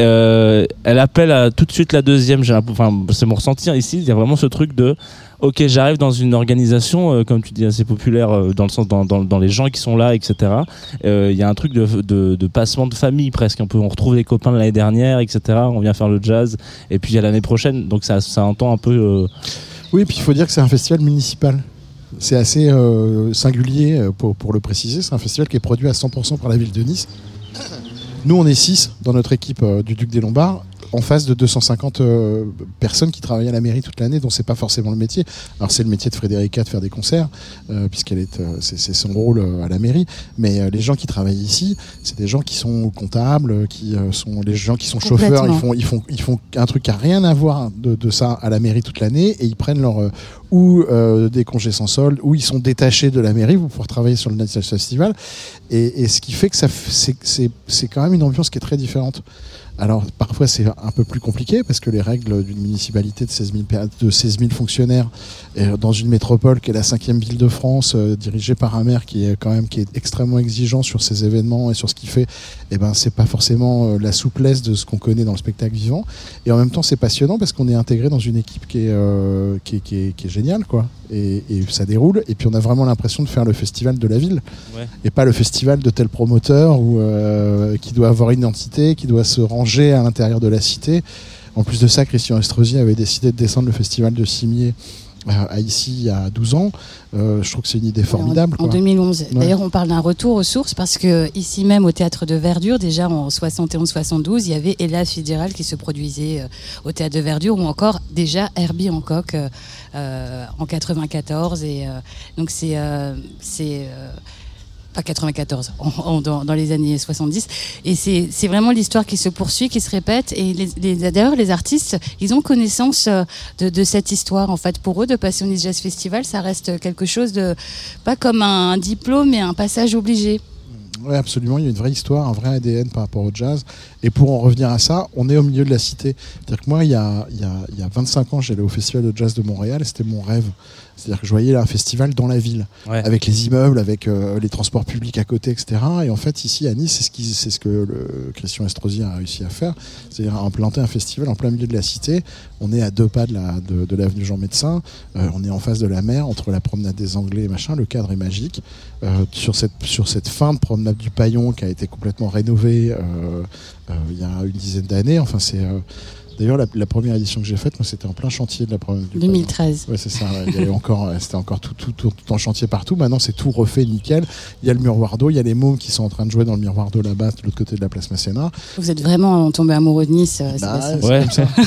euh, elle appelle tout de suite la deuxième. Enfin, c'est mon ressenti hein, ici. Il y a vraiment ce truc de, ok, j'arrive dans une organisation, euh, comme tu dis, assez populaire euh, dans le sens dans, les gens qui sont là, etc. Il y a un truc de, de, de passement de famille presque. On retrouve les copains de l'année dernière, etc. On vient faire le jazz, et puis il y a l'année prochaine. Donc ça, entend un peu. Oui, puis il faut dire que c'est un festival municipal. C'est assez singulier pour le préciser. C'est un festival qui est produit à 100% par la ville de Nice. Nous, on est 6 dans notre équipe euh, du Duc des Lombards, en face de 250 euh, personnes qui travaillent à la mairie toute l'année, dont c'est pas forcément le métier. Alors c'est le métier de Frédérica de faire des concerts, euh, puisqu'elle est, euh, c'est, son rôle euh, à la mairie. Mais les gens qui travaillent ici, c'est des gens qui sont comptables, qui sont les gens qui sont chauffeurs. Ils font, ils font, ils font un truc qui a rien à voir de, de ça à la mairie toute l'année, et ils prennent leur ou euh, des congés sans solde, ou ils sont détachés de la mairie pour pouvoir travailler sur le Jazz Festival. Et, et ce qui fait que ça, f- c'est, c'est, c'est quand même une ambiance qui est très différente. Alors parfois c'est un peu plus compliqué parce que les règles d'une municipalité de 16 000, per- de 16 000 fonctionnaires euh, dans une métropole qui est la cinquième ville de France, euh, dirigée par un maire qui est quand même qui est extrêmement exigeant sur ses événements et sur ce qu'il fait, et ben c'est pas forcément euh, la souplesse de ce qu'on connaît dans le spectacle vivant. Et en même temps c'est passionnant parce qu'on est intégré dans une équipe qui est, euh, qui est, qui est, qui est géniale quoi. Et, et ça déroule. Et puis on a vraiment l'impression de faire le festival de la ville Ouais. et pas le festival de tel promoteur ou euh, qui doit avoir une identité, qui doit se à l'intérieur de la cité. En plus de ça, Christian Estrosi avait décidé de descendre le festival de Cimier à, à ici il y a 12 ans. Euh, je trouve que c'est une idée formidable. En, en quoi. 2011. D'ailleurs, on parle d'un retour aux sources parce que ici même au théâtre de Verdure, déjà en 71-72, il y avait Ella Fitzgerald qui se produisait euh, au théâtre de Verdure ou encore déjà Herbie Hancock euh, euh, en 94. Et euh, donc c'est euh, c'est euh, pas 94, en- en- dans, les années 70. Et c'est vraiment l'histoire qui se poursuit, qui se répète. Et d'ailleurs, les artistes, ils ont connaissance euh, de, cette histoire. En fait, pour eux, de passer au Jazz Festival, ça reste quelque chose de pas comme un diplôme, mais un passage obligé. Oui, absolument. Il y a une vraie histoire, un vrai ADN par rapport au jazz. Et pour en revenir à ça, on est au milieu de la cité. C'est-à-dire que moi, il y a, il y a, il y a 25 ans, j'allais au Festival de Jazz de Montréal et c'était mon rêve. C'est-à-dire que je voyais là un festival dans la ville, Ouais. avec les immeubles, avec euh, les transports publics à côté, etc. Et en fait, ici à Nice, c'est ce, qui- c'est ce que le Christian Estrosi a réussi à faire, c'est-à-dire implanter un festival en plein milieu de la cité. On est à deux pas de la de, de l'avenue Jean Médecin, Euh, on est en face de la mer, entre la promenade des Anglais et machin. Le cadre est magique. Euh, sur cette sur cette fin de promenade du Paillon qui a été complètement rénovée il y a une dizaine d'années. Enfin, c'est euh, D'ailleurs, la, la première édition que j'ai faite, moi, c'était en plein chantier de la Paillon. 2013. Ouais, c'est ça. ouais. Il y avait encore, euh, c'était encore tout, tout, tout, tout en chantier partout. Maintenant, c'est tout refait nickel. Il y a le miroir d'eau, il y a les mômes qui sont en train de jouer dans le miroir d'eau là-bas, de l'autre côté de la place Masséna. Vous êtes vraiment tombé amoureux de Nice, euh, Bah, Ouais, comme ça.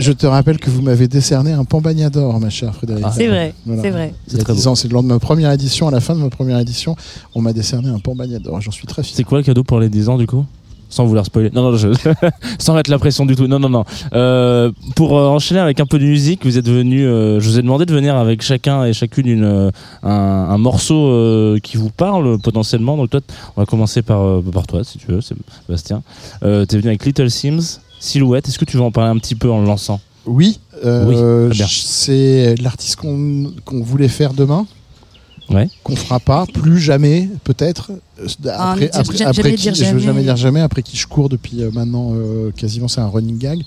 Je te, je rappelle que vous m'avez décerné un Pambagnador, ma chère Frédéric. Ah. C'est vrai, Voilà. c'est vrai. Il y a très 10 beau. ans, c'est lors de ma première édition, à la fin de ma première édition, on m'a décerné un Pambagnador. J'en suis très fier. C'est quoi le cadeau pour les 10 ans du coup? Sans vouloir spoiler. Non, non, je... sans mettre la pression du tout. Non, non, non. Euh, pour euh, enchaîner avec un peu de musique, vous êtes venu. euh, je vous ai demandé de venir avec chacun et chacune une, un, un morceau qui vous parle potentiellement. Donc toi, on va commencer par, par toi, si tu veux, Sébastien. Euh, T'es venu avec Little Sims, Silhouette. Est-ce que tu veux en parler un petit peu en le lançant? Oui, c'est l'artiste qu'on qu'on voulait faire demain. Ouais. Qu'on fera pas, plus jamais, peut-être. Euh, Ah, Après, après, qui, je veux jamais. jamais dire jamais, après qui je cours depuis euh, maintenant euh, quasiment, c'est un running gag.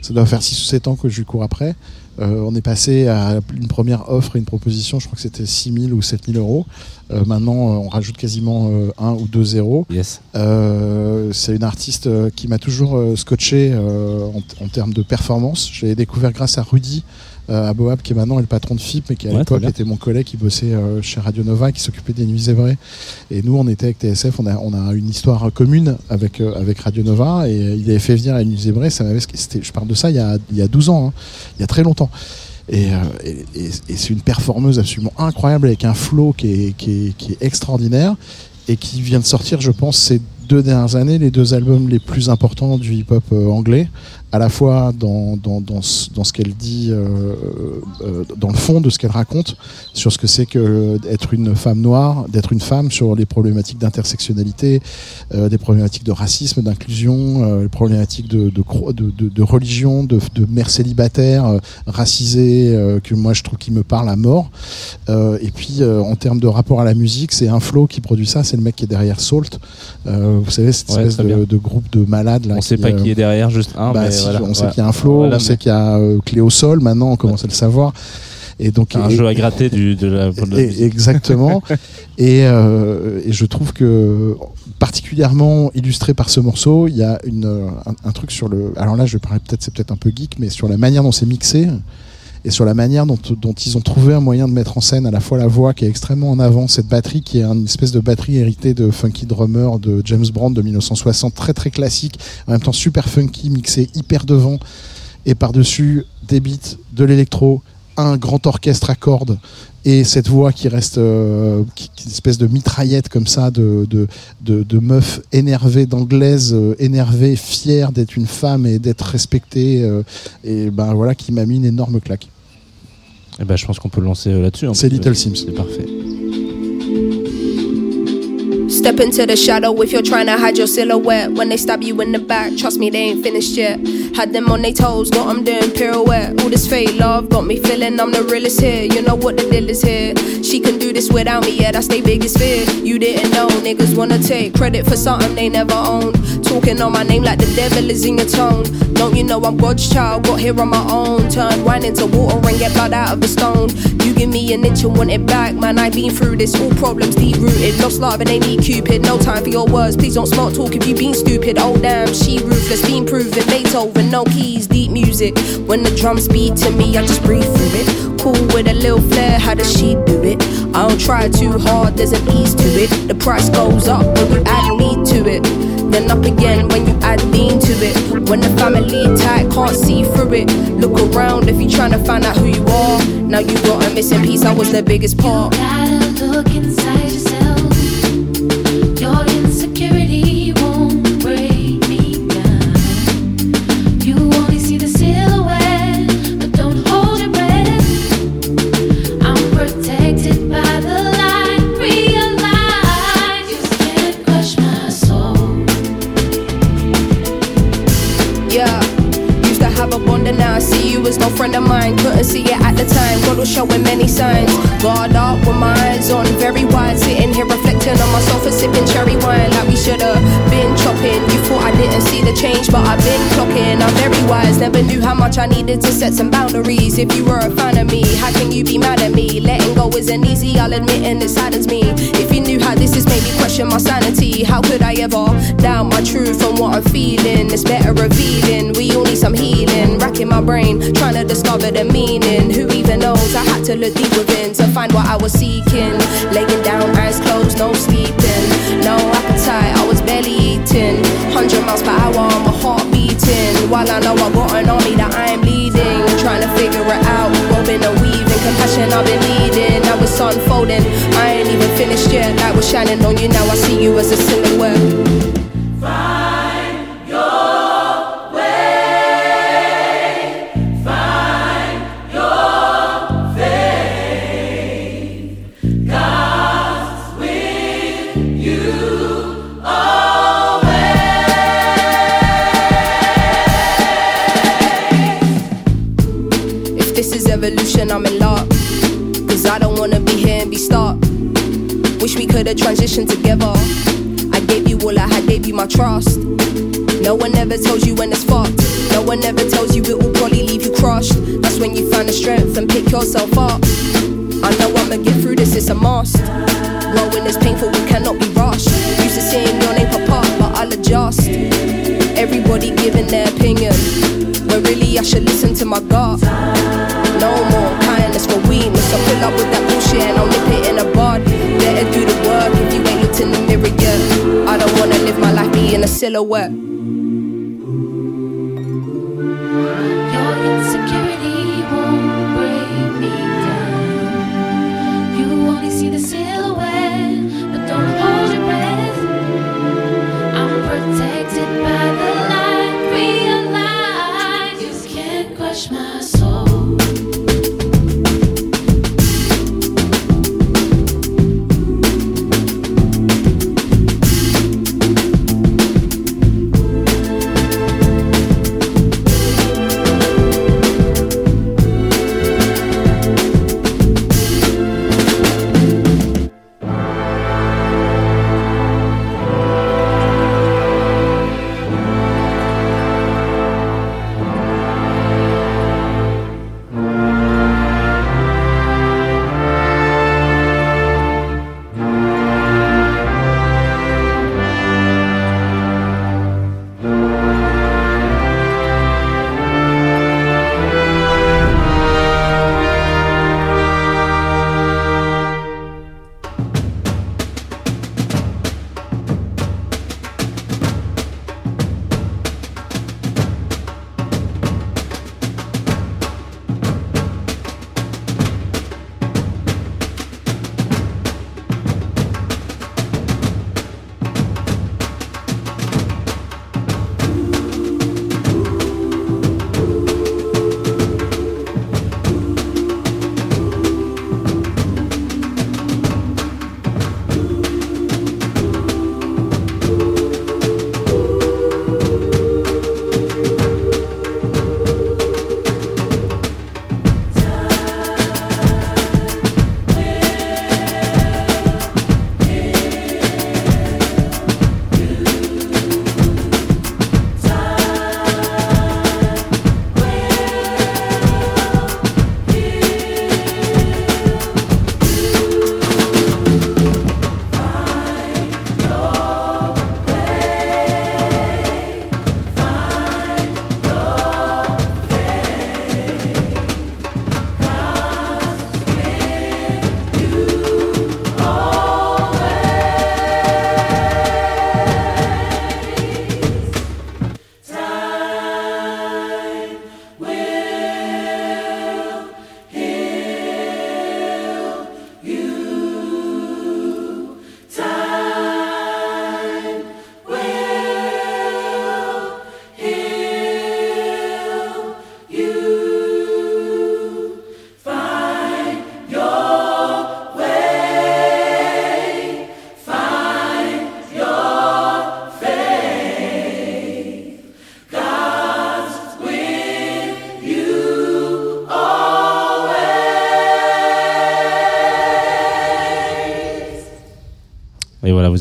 Ça doit faire 6 ou 7 ans que je lui cours après. Euh, on est passé à une première offre et une proposition, je crois que c'était 6 000 ou 7 000 euros. Euh, maintenant, euh, on rajoute quasiment euh, 1 ou 2 zéros. Yes. Euh, c'est une artiste qui m'a toujours euh, scotché euh, en, en termes de performance. Je l'ai découvert grâce à Rudy euh, à Boab, qui est maintenant le patron de FIP, mais qui à Ouais, l'époque était mon collègue qui bossait euh, chez Radio Nova, qui s'occupait des Nuits Zébrées. Et nous, on était avec TSF, on a, on a une histoire commune avec, euh, avec Radio Nova, et euh, il avait fait venir à Nuits Zébrées. Ça je parle de ça il y a, il y a 12 ans, hein, il y a très longtemps. Et, euh, et- et- et c'est une performeuse absolument incroyable avec un flow qui est, qui est- qui est extraordinaire et qui vient de sortir, je pense, ces deux dernières années, les deux albums les plus importants du hip-hop euh, anglais, à la fois dans, dans, dans ce, dans ce qu'elle dit, euh, euh, dans le fond de ce qu'elle raconte, sur ce que c'est que d'être une femme noire, d'être une femme, sur les problématiques d'intersectionnalité, euh, des problématiques de racisme, d'inclusion, euh, les problématiques de, de, de, de- religion, de, de mères célibataires euh, racisées, euh, que moi je trouve qui me parlent à mort. Euh, et puis euh, en termes de rapport à la musique, c'est un flow qui produit ça, c'est le mec qui est derrière Salt. Euh, vous savez, cette Ouais, espèce de, de groupe de malades là. on sait qui, pas qui est derrière, juste un. bah, mais voilà. on sait Ouais. qu'il y a un flow, Voilà, on sait qu'il y a euh, Clé au sol, maintenant on commence à le savoir. Et donc, un et- jeu à gratter du, de la. de la et- exactement. et, euh, et je trouve que particulièrement illustré par ce morceau, il y a une, euh, un, un truc sur le. Alors là, je vais parler peut-être, c'est peut-être un peu geek, mais sur la manière dont c'est mixé et sur la manière dont, dont ils ont trouvé un moyen de mettre en scène à la fois la voix qui est extrêmement en avant, cette batterie qui est une espèce de batterie héritée de Funky Drummer de James Brown de 1960, très très classique, en même temps super funky, mixé hyper devant, et par-dessus des beats, de l'électro, un grand orchestre à cordes, et cette voix qui reste euh, qui, une espèce de mitraillette comme ça de, de, de, de meuf énervée, d'anglaise euh, énervée, fière d'être une femme et d'être respectée, euh, et ben voilà, qui m'a mis une énorme claque. Eh ben, je pense qu'on peut le lancer euh, là-dessus. hein, C'est Little Sims. C'est parfait. Step into the shadow if you're trying to hide your silhouette. When they stab you in the back, trust me, they ain't finished yet. Had them on their toes, got them doing pirouette. All this fake love got me feeling I'm the realest here. You know what the deal is here. She can do this without me, yeah, that's their biggest fear. You didn't know, niggas wanna take credit for something they never owned. Talking on my name like the devil is in your tone. Don't you know I'm God's child, got here on my own. Turn wine into water and get blood out of the stone. You give me an inch and want it back, man. I've been through this, all problems deep rooted. Lost love and they need Cupid. No time for your words, please don't smart talk if you been stupid. Oh damn, she ruthless, been proven. Beethoven, no keys, deep music. When the drums beat to me, I just breathe through it. Cool with a little flair, how does she do it? I don't try too hard, there's an ease to it. The price goes up when you add me to it. Then up again when you add lean to it. When the family tight, can't see through it. Look around if you're trying to find out who you are. Now you got a missing piece, I was the biggest part. Gotta look inside much I needed to set some boundaries. If you were a fan of me, how can you be mad at me? Letting go isn't easy, I'll admit, and it saddens me. If you knew how this has made me question my sanity, how could I ever doubt my truth and what I'm feeling? It's better revealing. We all need some healing. Racking my brain, trying to discover the meaning. Who even knows? I had to look deep within to find what I was seeking. Laying down, eyes closed, no sleeping, no appetite. I was barely eating. Hundred miles per hour, my heart While I know I got an army that I am leading, trying to figure it out. Woven and weaving, compassion I've been needing. Now it's unfolding. I ain't even finished yet. Light was shining on you. Now I see you as a silhouette. We could've transitioned together. I gave you all I had, gave you my trust. No one ever tells you when it's fucked. No one ever tells you it will probably leave you crushed. That's when you find the strength and pick yourself up. I know I'ma get through this, it's a must. Growing is painful, we cannot be rushed. Used to seeing your name pop up, but I'll adjust. Everybody giving their opinion. But really, I should listen to my gut. No more kindness for weakness. I pull up with that silhouette.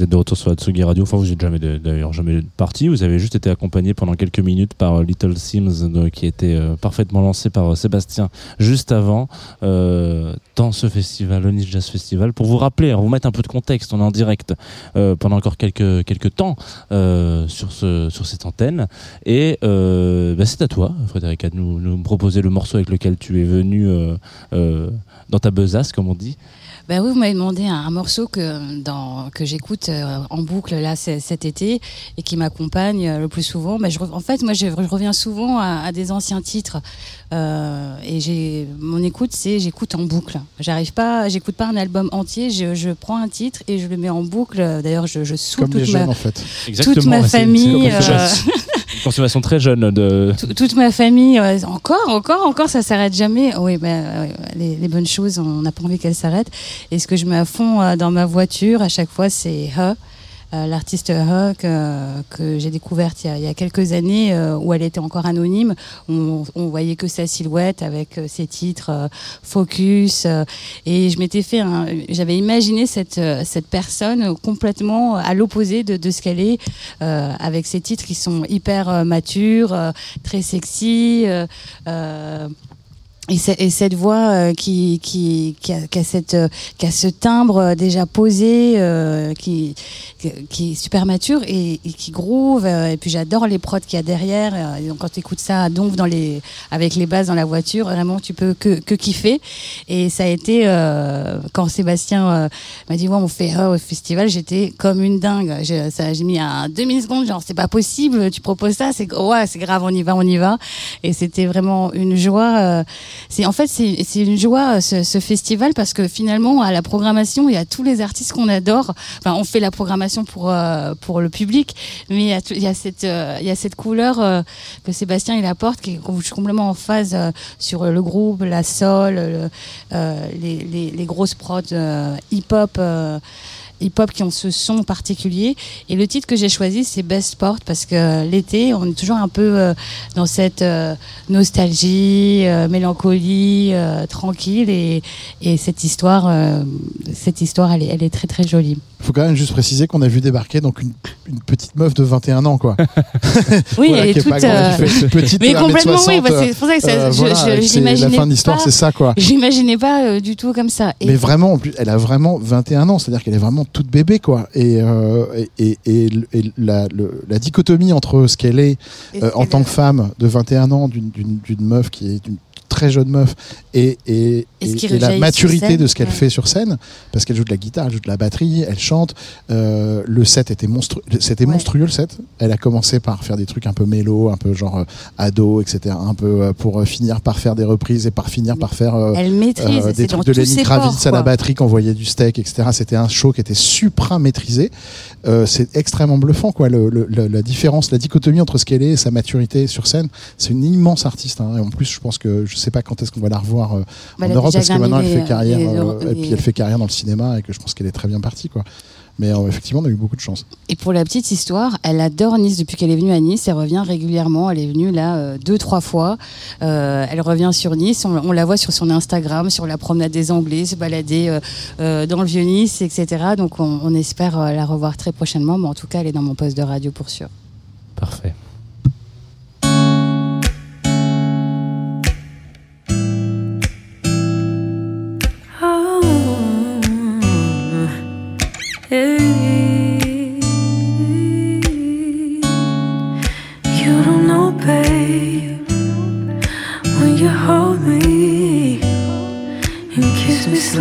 Vous êtes de retour sur la Radio. Enfin, vous êtes jamais d'ailleurs jamais parti. Vous avez juste été accompagné pendant quelques minutes par euh, Little Sims, euh, qui était euh, parfaitement lancé par Sébastien juste avant dans ce festival, le Nice Jazz Festival, pour vous rappeler, vous mettre un peu de contexte. On est en direct pendant encore quelques quelques temps sur ce sur cette antenne. Et bah, c'est à toi, Frédéric, de nous, nous proposer le morceau avec lequel tu es venu dans ta besace, comme on dit. Ben oui, vous m'avez demandé un, un morceau que, dans, que j'écoute euh, en boucle là cet été et qui m'accompagne euh, le plus souvent. Ben, je, en fait, moi, je, je reviens souvent à, à des anciens titres euh, et j'ai mon écoute, c'est j'écoute en boucle. J'arrive pas, j'écoute pas un album entier. Je, je prends un titre et je le mets en boucle. D'ailleurs, je, je les toute ma, jeunes en fait. toute ma famille. une consommation- euh, très jeune de. tout- toute ma famille, ouais, encore, encore, encore, ça s'arrête jamais. Oui, ben, ouais, les, les bonnes choses, on n'a pas envie qu'elles s'arrêtent. Et ce que je mets à fond euh, dans ma voiture, à chaque fois, c'est euh, l'artiste Her que, j'ai découverte il y, a, quelques années, euh, où elle était encore anonyme. On, on voyait que sa silhouette avec ses titres Focus. et je m'étais fait, j'avais imaginé cette cette personne complètement à l'opposé de, de ce qu'elle est, avec ses titres qui sont hyper matures, très sexy. Et, et cette voix euh, qui, qui, qui, a, qui, a cette, euh, qui a ce timbre euh, déjà posé, euh, qui, qui- est super mature et, et qui groove. euh, et puis j'adore les prods qu'il y a derrière. euh, et donc quand tu écoutes ça donc dans les, avec les basses dans la voiture, vraiment tu peux que, que kiffer. Et ça a été, quand Sébastien m'a dit, ouais, on fait au festival, j'étais comme une dingue. J'ai mis un demi-seconde, genre, c'est pas possible, tu proposes ça, c'est ouais, c'est grave, on y va, on y va. Et c'était vraiment une joie. C'est en fait c'est une joie euh, ce, ce festival parce que finalement à la programmation il y a tous les artistes qu'on adore. Enfin on fait la programmation pour euh, pour le public, mais il y a, il y a cette euh, il y a cette couleur euh, que Sébastien il apporte qui est com- complètement en phase sur le groupe, la soul, le- les, les, les grosses prods euh, hip-hop. Euh, hip-hop qui ont ce son particulier. Et le titre que j'ai choisi, c'est Best Sport, parce que l'été, on est toujours un peu euh, dans cette euh, nostalgie, euh, mélancolie, euh, tranquille. Et, et cette histoire, euh, cette histoire, elle est, elle est très très jolie. Il faut quand même juste préciser qu'on a vu débarquer donc une, une petite meuf de 21 ans quoi. Oui, Voilà, elle est est toute. euh, petite mais complètement, 1m60, oui, bah, c'est pour ça que ça- euh, je, voilà, je- je La fin de l'histoire, c'est ça quoi. J'imaginais pas euh, du tout comme ça. Et Mais vraiment, en plus, elle a vraiment 21 ans, c'est-à-dire qu'elle est vraiment toute bébé, quoi. Et, euh, et, et, la, le- la dichotomie entre ce qu'elle est euh, en tant que femme de 21 ans, d'une- d'une d'une meuf qui est une très jeune meuf, et, et, Et la maturité scène, de ce qu'elle ouais. fait sur scène, parce qu'elle joue de la guitare, elle joue de la batterie, elle chante. Euh, le set était monstrueux, c'était Ouais. monstrueux le set. Elle a commencé par faire des trucs un peu mélo, un peu genre euh, ado, etc. Un peu euh, pour euh, finir par faire des reprises et par finir par faire euh, Elle maîtrise, c'est des trucs de Lenny Kravitz à la batterie qui envoyait du steak, etc. C'était un show qui était supra maîtrisé. Euh, c'est extrêmement bluffant, quoi. Le- le- la différence, la dichotomie entre ce qu'elle est et sa maturité sur scène. C'est une immense artiste. hein. Et en plus, je pense que je sais pas quand est-ce qu'on va la revoir euh, Bah, en Europe parce que maintenant elle fait carrière les- euh, et les- puis elle fait carrière dans le cinéma et que je pense qu'elle est très bien partie, quoi. Mais euh, effectivement, on a eu beaucoup de chance. Et pour la petite histoire, elle adore Nice depuis qu'elle est venue à Nice. Elle revient régulièrement. Elle est venue là euh, deux, trois fois. Euh, elle revient sur Nice. On, on la voit sur son Instagram, sur la promenade des Anglais, se balader euh, euh, dans le vieux Nice, etc. Donc on, on espère euh, la revoir très prochainement. Mais en tout cas, elle est dans mon poste de radio pour sûr. Parfait.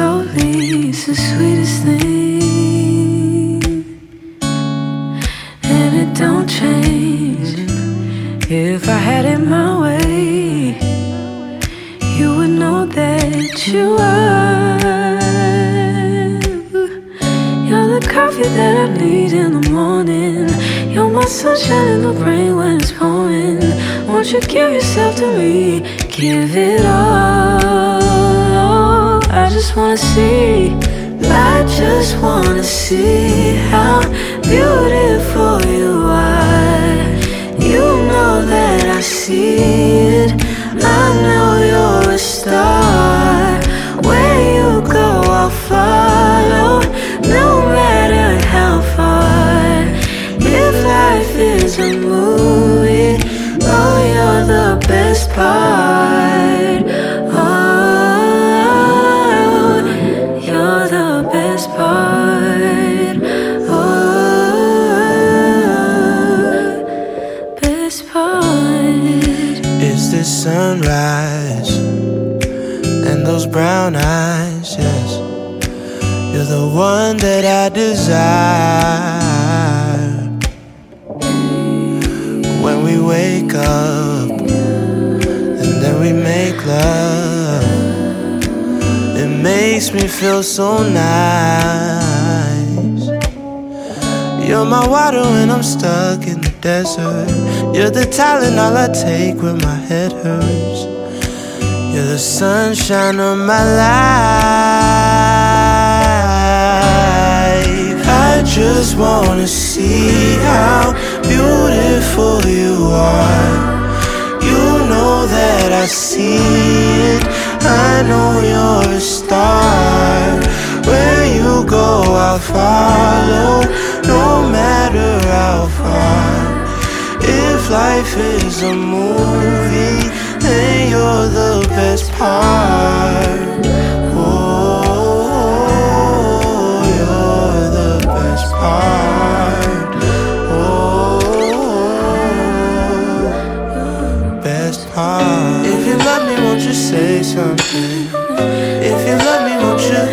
Slowly, it's the sweetest thing, and it don't change. If I had it my way, you would know that you are. You're the coffee that I need in the morning. You're my sunshine in the rain when it's pouring. Won't you give yourself to me? Give it all. I just wanna see, I just wanna see how beautiful you are. You know that I see it, I know you're a star. Where you go, I'll follow, no matter how far. If life is a movie, oh, you're the best part. Brown eyes, yes. You're the one that I desire. When we wake up and then we make love, it makes me feel so nice. You're my water when I'm stuck in the desert. You're the talent all I take when my head hurts. You're the sunshine of my life. I just wanna see how beautiful you are. You know that I see it. I know you're a star. Where you go, I'll follow, no matter how far. If life is a movie, then you're the best part. Oh, you're the best part. Oh, best part. If you love me, won't you say something? If you love me, won't you?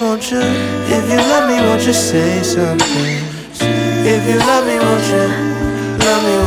Won't you? If you love me, won't you say something? If you love me, won't you?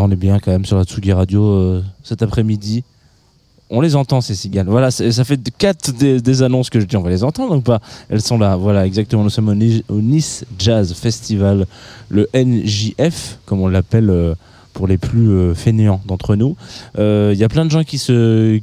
On est bien quand même sur la Tsugi Radio euh, cet après-midi. On les entend ces cigales. Voilà, ça fait quatre des, annonces que je dis. On va les entendre ou pas? Elles sont là. Voilà, exactement. Nous sommes au, Ni- au Nice Jazz Festival, le NJF, comme on l'appelle euh, pour les plus euh, fainéants d'entre nous. Il y a plein de gens qui se,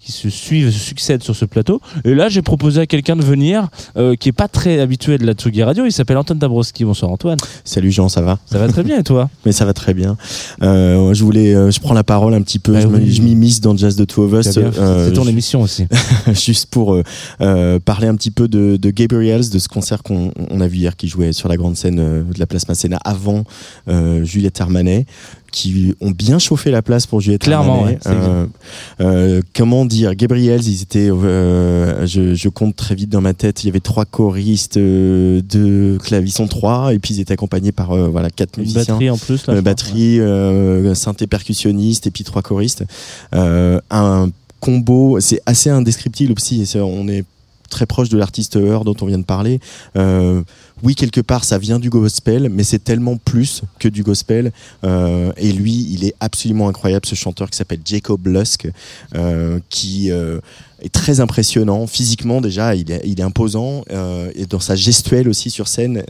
qui se suivent, se succèdent sur ce plateau. Et là, j'ai proposé à quelqu'un de venir euh, qui est pas très habitué de la Tsugi Radio. Il s'appelle Antoine Dabrowski. Bonsoir Antoine. Salut Jean, ça va? Ça va très bien et toi? Mais ça va très bien. Euh, je voulais, euh, je prends la parole un petit peu. Bah je oui. m'immisce dans Jazz de Two of Us. Euh, C'est ton émission aussi. juste pour euh, euh, parler un petit peu de, de Gabriels, de ce concert qu'on on a vu hier qui jouait sur la grande scène de la place Masséna avant euh, Juliette Armanet qui ont bien chauffé la place pour Juliette Clairement, ouais, Euh, euh, comment dire Gabriels, ils étaient, euh, je, je compte très vite dans ma tête, il y avait trois choristes, euh, deux clavissons trois, et puis ils étaient accompagnés par voilà quatre Une musiciens. batterie en plus, là, batterie, euh, synthé percussionniste et puis trois choristes. Un combo, c'est assez indescriptible aussi. on est très proche de l'artiste Heur dont on vient de parler. Euh, oui, quelque part, ça vient du gospel, mais c'est tellement plus que du gospel. Euh, et lui, il est absolument incroyable, ce chanteur qui s'appelle Jacob Lusk, euh, qui euh, est très impressionnant physiquement déjà. Il est, imposant et dans sa gestuelle aussi sur scène,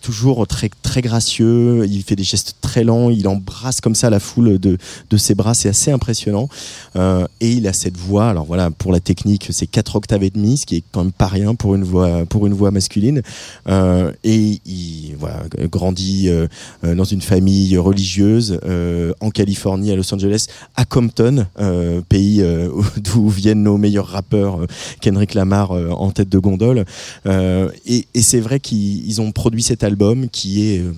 toujours très très gracieux. Il fait des gestes très lents. Il embrasse comme ça la foule de, de ses bras. C'est assez impressionnant. Et il a cette voix. Alors voilà, pour la technique, c'est 4 octaves et demi, ce qui est quand même pas rien pour une voix pour une voix masculine. Et il voilà, grandit euh, euh, dans une famille religieuse euh, en Californie, à Los Angeles, à Compton, euh, pays euh, d'où viennent nos meilleurs rappeurs, euh, Kendrick Lamar euh, en tête de gondole. Euh, et c'est vrai qu'ils ils ont produit cet album qui est euh,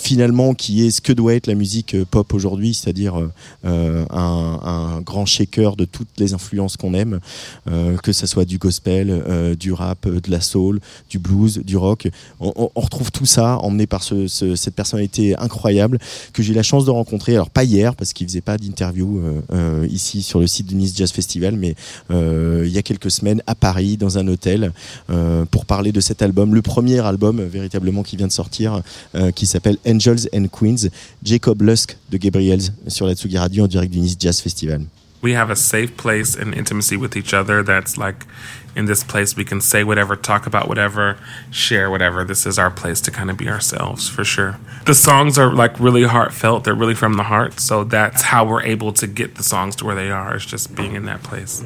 finalement qui est ce que doit être la musique euh, pop aujourd'hui, c'est-à-dire euh, euh, un, grand shaker de toutes les influences qu'on aime, que ça soit du gospel, du rap, de la soul, du blues, du rock. On, retrouve tout ça emmené par ce- ce- cette personnalité incroyable que j'ai eu la chance de rencontrer. Alors pas hier parce qu'il faisait pas d'interview ici sur le site du Nice Jazz Festival, mais il y a quelques semaines à Paris dans un hôtel pour parler de cet album, le premier album véritablement qui vient de sortir, qui s'appelle Angels and Queens, Jacob Lusk de Gabriels sur la Tsugi Radio en direct du Nice Jazz Festival. we have a safe place and intimacy with each other that's like in this place we can say whatever talk about whatever share whatever this is our place to kind of be ourselves for sure the songs are like really heartfelt they're really from the heart so that's how we're able to get the songs to where they are is just being in that place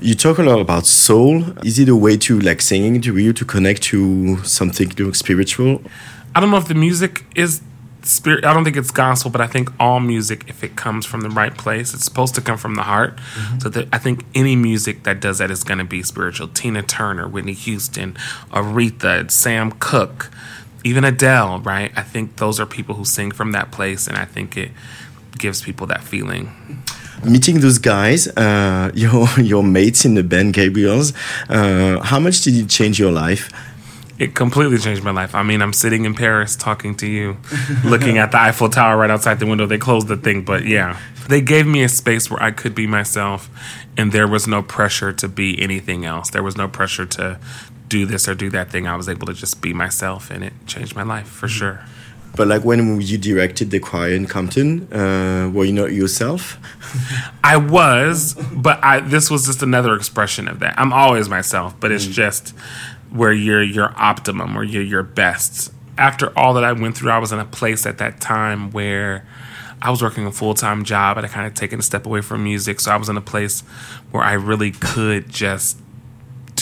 You talk a lot about soul. Is it a way to like singing to you to connect to something spiritual? I don't know if the music is spirit. I don't think it's gospel, but I think all music, if it comes from the right place, it's supposed to come from the heart. So that I think any music that does that is going to be spiritual. Tina Turner, Whitney Houston, Aretha, Sam Cooke, even Adele. Right? I think those are people who sing from that place, and I think it gives people that feeling. Meeting those guys, uh, your your mates in the band, Gabriel's, uh, how much did it change your life? It completely changed my life. I mean, I'm sitting in Paris talking to you, looking at the Eiffel Tower right outside the window. They closed the thing, but yeah. They gave me a space where I could be myself, and there was no pressure to be anything else. There was no pressure to do this or do that thing. I was able to just be myself, and it changed my life for sure. But like when you directed the choir in Compton, uh, were you not yourself? I was, but I this was just another expression of that. I'm always myself, but it's just where you're your optimum or you're your best. After all that I went through, I was in a place at that time where I was working a full time job and I kind of taken a step away from music. So I was in a place where I really could just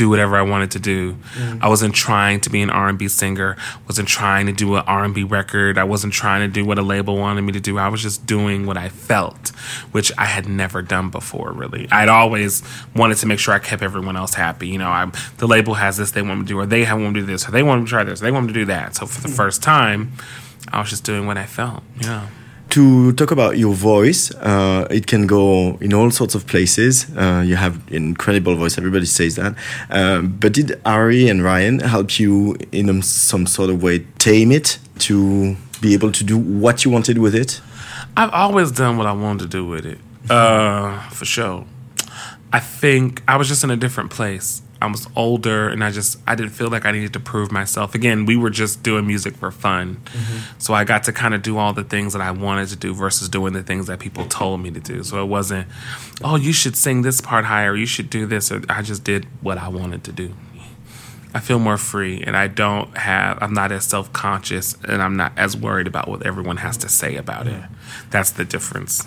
do whatever I wanted to do. Mm. I wasn't trying to be an R&B singer. wasn't trying to do an R&B record. I wasn't trying to do what a label wanted me to do. I was just doing what I felt, which I had never done before. Really, I'd always wanted to make sure I kept everyone else happy. You know, I, the label has this they want me to do, or they want me to do this, or they want me to try this, or they want me to do that. So for the hmm. first time, I was just doing what I felt. Yeah. To talk about your voice, uh, it can go in all sorts of places. Uh, you have incredible voice. Everybody says that. Um, but did Ari and Ryan help you in some sort of way tame it to be able to do what you wanted with it? I've always done what I wanted to do with it, uh, for sure. I think I was just in a different place. I was older, and I just I didn't feel like I needed to prove myself. Again, we were just doing music for fun, mm-hmm. so I got to kind of do all the things that I wanted to do versus doing the things that people told me to do. So it wasn't, oh, you should sing this part higher, you should do this. Or I just did what I wanted to do. I feel more free, and I don't have. I'm not as self conscious, and I'm not as worried about what everyone has to say about it. That's the difference.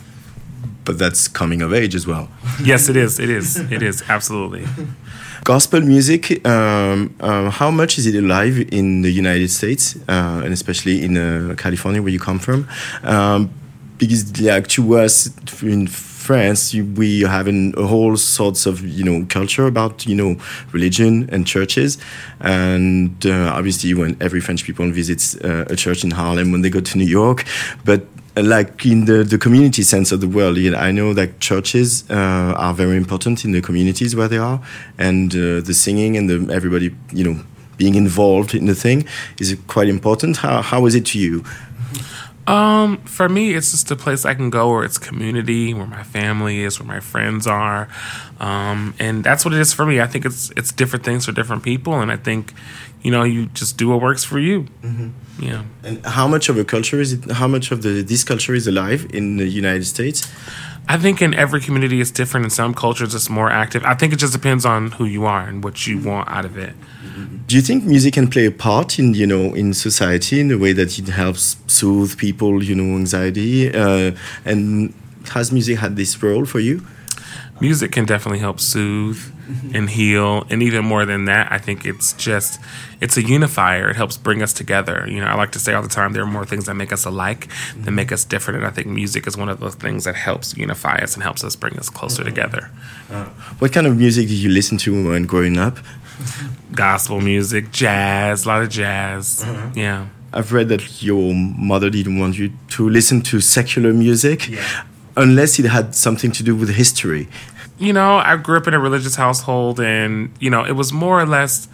But that's coming of age as well. Yes, it is. It is. It is absolutely. Gospel music, um, um, how much is it alive in the United States, uh, and especially in uh, California, where you come from? Um, because, like, to us in France, we have an, a whole sorts of you know culture about you know religion and churches, and uh, obviously when every French people visits uh, a church in Harlem when they go to New York, but like in the, the community sense of the world, you know, I know that churches uh, are very important in the communities where they are, and uh, the singing and the everybody, you know, being involved in the thing is quite important. How how is it to you? Um, for me, it's just a place I can go where it's community, where my family is, where my friends are, um, and that's what it is for me. I think it's it's different things for different people, and I think, you know, you just do what works for you. Mm-hmm. Yeah. And how much of a culture is it? How much of the this culture is alive in the United States? I think in every community it's different. In some cultures it's more active. I think it just depends on who you are and what you mm-hmm. want out of it. Mm-hmm. Do you think music can play a part in you know in society in the way that it helps soothe people, you know, anxiety? Uh, and has music had this role for you? Music can definitely help soothe and heal, and even more than that, I think it's just it's a unifier. It helps bring us together. You know, I like to say all the time there are more things that make us alike than make us different, and I think music is one of those things that helps unify us and helps us bring us closer mm-hmm. together. Uh, what kind of music did you listen to when growing up? Gospel music, jazz, a lot of jazz. Uh-huh. Yeah. I've read that your mother didn't want you to listen to secular music unless it had something to do with history. You know, I grew up in a religious household, and you know, it was more or less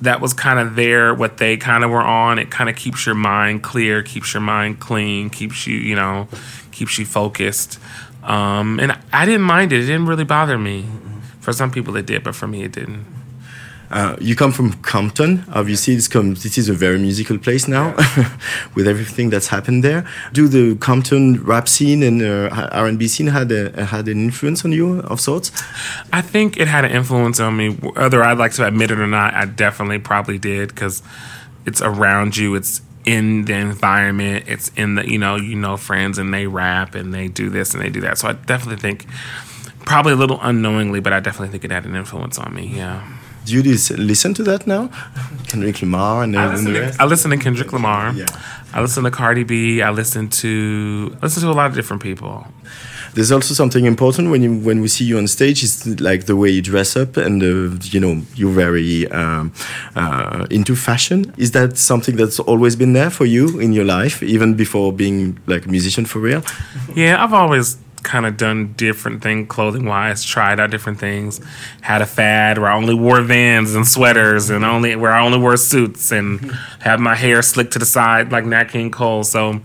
that was kind of there what they kind of were on. It kind of keeps your mind clear, keeps your mind clean, keeps you, you know, keeps you focused. Um, and I didn't mind it; it didn't really bother me. For some people, it did, but for me, it didn't. Uh, you come from Compton. Obviously, this, com- this is a very musical place now, with everything that's happened there. Do the Compton rap scene and uh, R&B scene had a, had an influence on you of sorts? I think it had an influence on me, whether I'd like to admit it or not. I definitely probably did because it's around you. It's in the environment. It's in the you know you know friends and they rap and they do this and they do that. So I definitely think, probably a little unknowingly, but I definitely think it had an influence on me. Yeah. Do you lis- listen to that now? Kendrick Lamar and, I and listen, the to. I listen to Kendrick Lamar. Yeah. I listen to Cardi B. I listen to I listen to a lot of different people. There's also something important when you when we see you on stage is like the way you dress up and uh, you know you're very um, uh, into fashion. Is that something that's always been there for you in your life, even before being like a musician for real? Yeah, I've always kind of done different things clothing wise, tried out different things. Had a fad where I only wore Vans and sweaters and only where I only wore suits and had my hair slicked to the side like Nat King Cole. So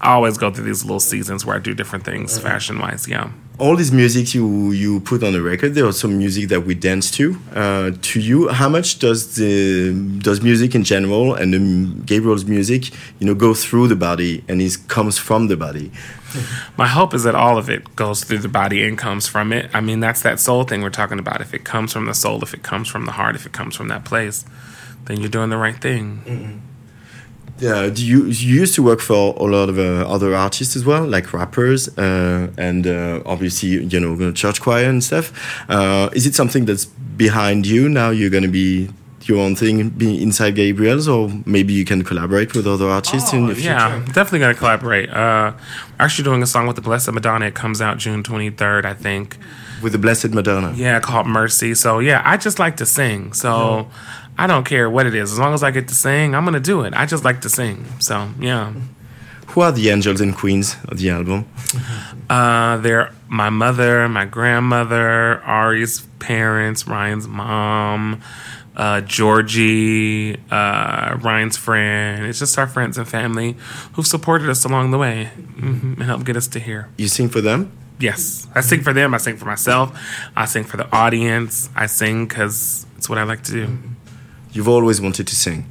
I always go through these little seasons where I do different things fashion wise. Yeah. All these music you you put on the record there are some music that we dance to uh, to you how much does the does music in general and um, gabriel's music you know go through the body and it comes from the body My hope is that all of it goes through the body and comes from it. I mean, that's that soul thing we're talking about. If it comes from the soul, if it comes from the heart, if it comes from that place, then you're doing the right thing. Uh, do you you used to work for a lot of uh, other artists as well like rappers uh, and uh, obviously you know church choir and stuff uh, is it something that's behind you now you're going to be your own thing be inside gabriel's or maybe you can collaborate with other artists in the future Oh, Yeah, definitely gonna collaborate. Uh, actually doing a song with the Blessed Madonna. It comes out June 23rd, I think. with the blessed madonna Yeah, called Mercy. So yeah, I just like to sing. So I don't care what it is. As long as I get to sing, I'm gonna do it. I just like to sing. So yeah. who are the angels and queens of the album Uh, they're my mother, my grandmother, Ari's parents, Ryan's mom, uh, Georgie, uh, Ryan's friend. It's just our friends and family who've supported us along the way hmm and helped get us to here. you sing for them Yes, I sing for them. I sing for myself. I sing for the audience. I sing because it's what I like to do. You've always wanted to sing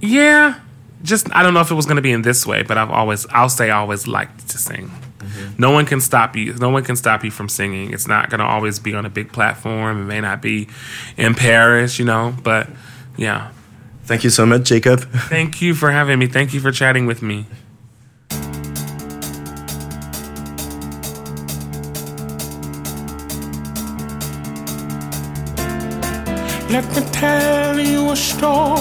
Yeah, just I don't know if it was going to be in this way, but I've always I'll say I always liked to sing. Mm-hmm. No one can stop you. No one can stop you from singing. It's not going to always be on a big platform. It may not be in Paris, you know, but yeah. thank you so much jacob Thank you for having me. Thank you for chatting with me. Let me tell you a story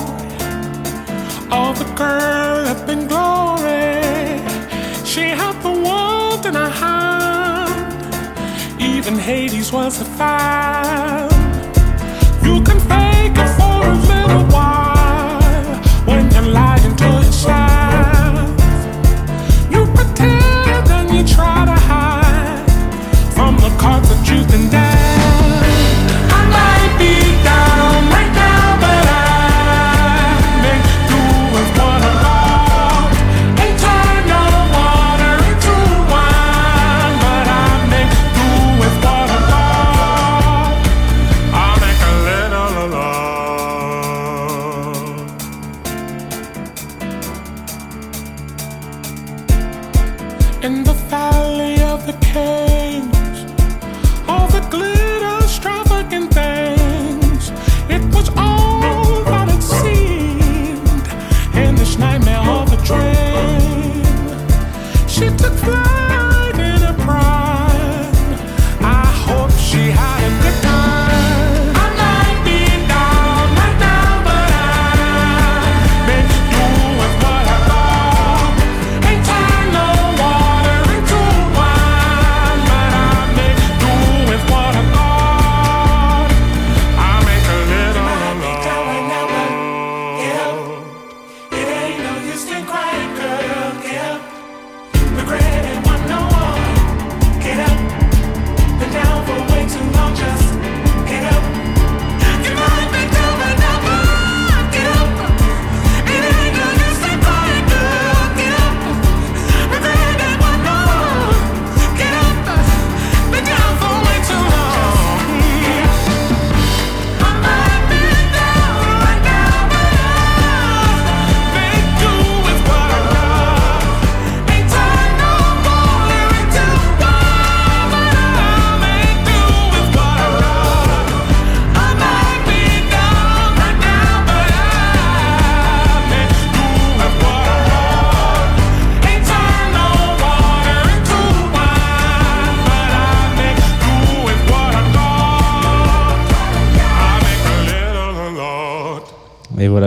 of a girl up in glory. She had the world in her hand, even Hades was a fan. You can fake it for a little while when you're lying to yourself. You pretend and you try to hide from the cards that you've been dealt.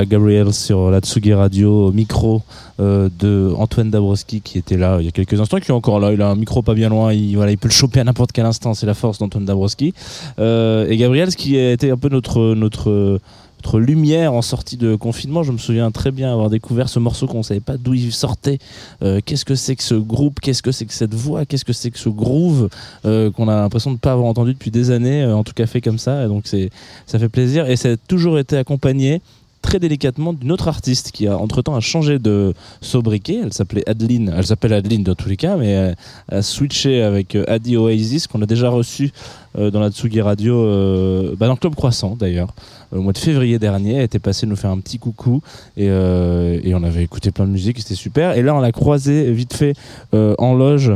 Gabriel sur la Tsugi Radio, micro euh, de Antoine Dabrowski qui était là il y a quelques instants, qui est encore là. Il a un micro pas bien loin, il, voilà, il peut le choper à n'importe quel instant, c'est la force d'Antoine Dabrowski. Euh, et Gabriel, ce qui a été un peu notre, notre, lumière en sortie de confinement, je me souviens très bien avoir découvert ce morceau qu'on ne savait pas d'où il sortait. Euh, qu'est-ce que c'est que ce groupe? Qu'est-ce que c'est que cette voix? Qu'est-ce que c'est que ce groove qu'on a l'impression de ne pas avoir entendu depuis des années, en tout cas fait comme ça. Et donc c'est, ça fait plaisir. Et ça a toujours été accompagné très délicatement d'une autre artiste qui a entre-temps a changé de sobriquet. Elle s'appelait Adeline, elle s'appelle Adeline dans tous les cas, mais elle a switché avec euh, Adi Oasis qu'on a déjà reçu euh, dans la Tsugi Radio, euh, bah, dans Club Croissant d'ailleurs, au mois de février dernier. Elle était passée nous faire un petit coucou et, euh, et on avait écouté plein de musique, c'était super. Et là on l'a croisée vite fait euh, en loge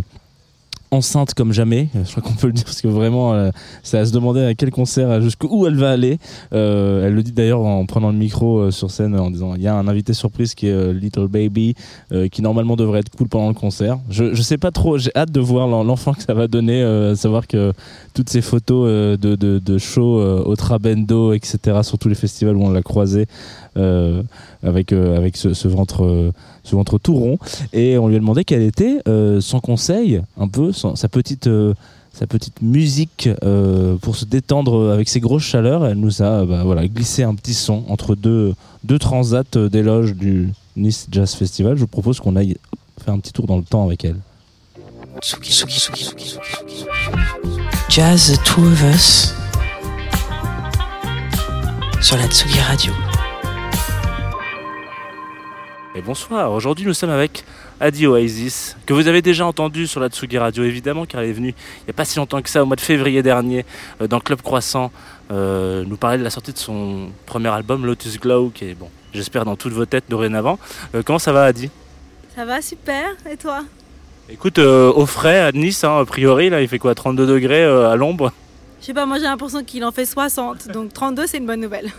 enceinte comme jamais, je crois qu'on peut le dire parce que vraiment euh, c'est à se demander à quel concert, euh, jusqu'où elle va aller. Euh, elle le dit d'ailleurs en prenant le micro euh, sur scène en disant il y a un invité surprise qui est euh, Little Baby euh, qui normalement devrait être cool pendant le concert. Je, sais pas trop, j'ai hâte de voir l'en- l'enfant que ça va donner, euh, savoir que toutes ces photos euh, de, de, de shows euh, au Trabendo, etc., sur tous les festivals où on l'a croisé euh, avec, euh, avec ce, ce ventre. euh, ce ventre tout rond et on lui a demandé quelle était euh, son conseil un peu son- sa petite euh, sa petite musique euh, pour se détendre avec ses grosses chaleurs elle nous a bah, voilà glissé un petit son entre deux deux transats d'éloge du Nice Jazz Festival je vous propose qu'on aille faire un petit tour dans le temps avec elle Jazz Two of Us sur la Tsugi Radio. Et bonsoir, aujourd'hui nous sommes avec Adi Oasis, que vous avez déjà entendu sur la Tsugi Radio évidemment, car elle est venue il n'y a pas si longtemps que ça, au mois de février dernier, euh, dans Club Croissant, euh, nous parler de la sortie de son premier album Lotus Glow, qui est, bon, j'espère, dans toutes vos têtes dorénavant. Euh, comment ça va Adi? Ça va super, et toi? Écoute, au frais à Nice, hein, a priori, là il fait quoi 32 degrés à l'ombre? Je sais pas, moi j'ai l'impression qu'il en fait 60, donc 32 c'est une bonne nouvelle.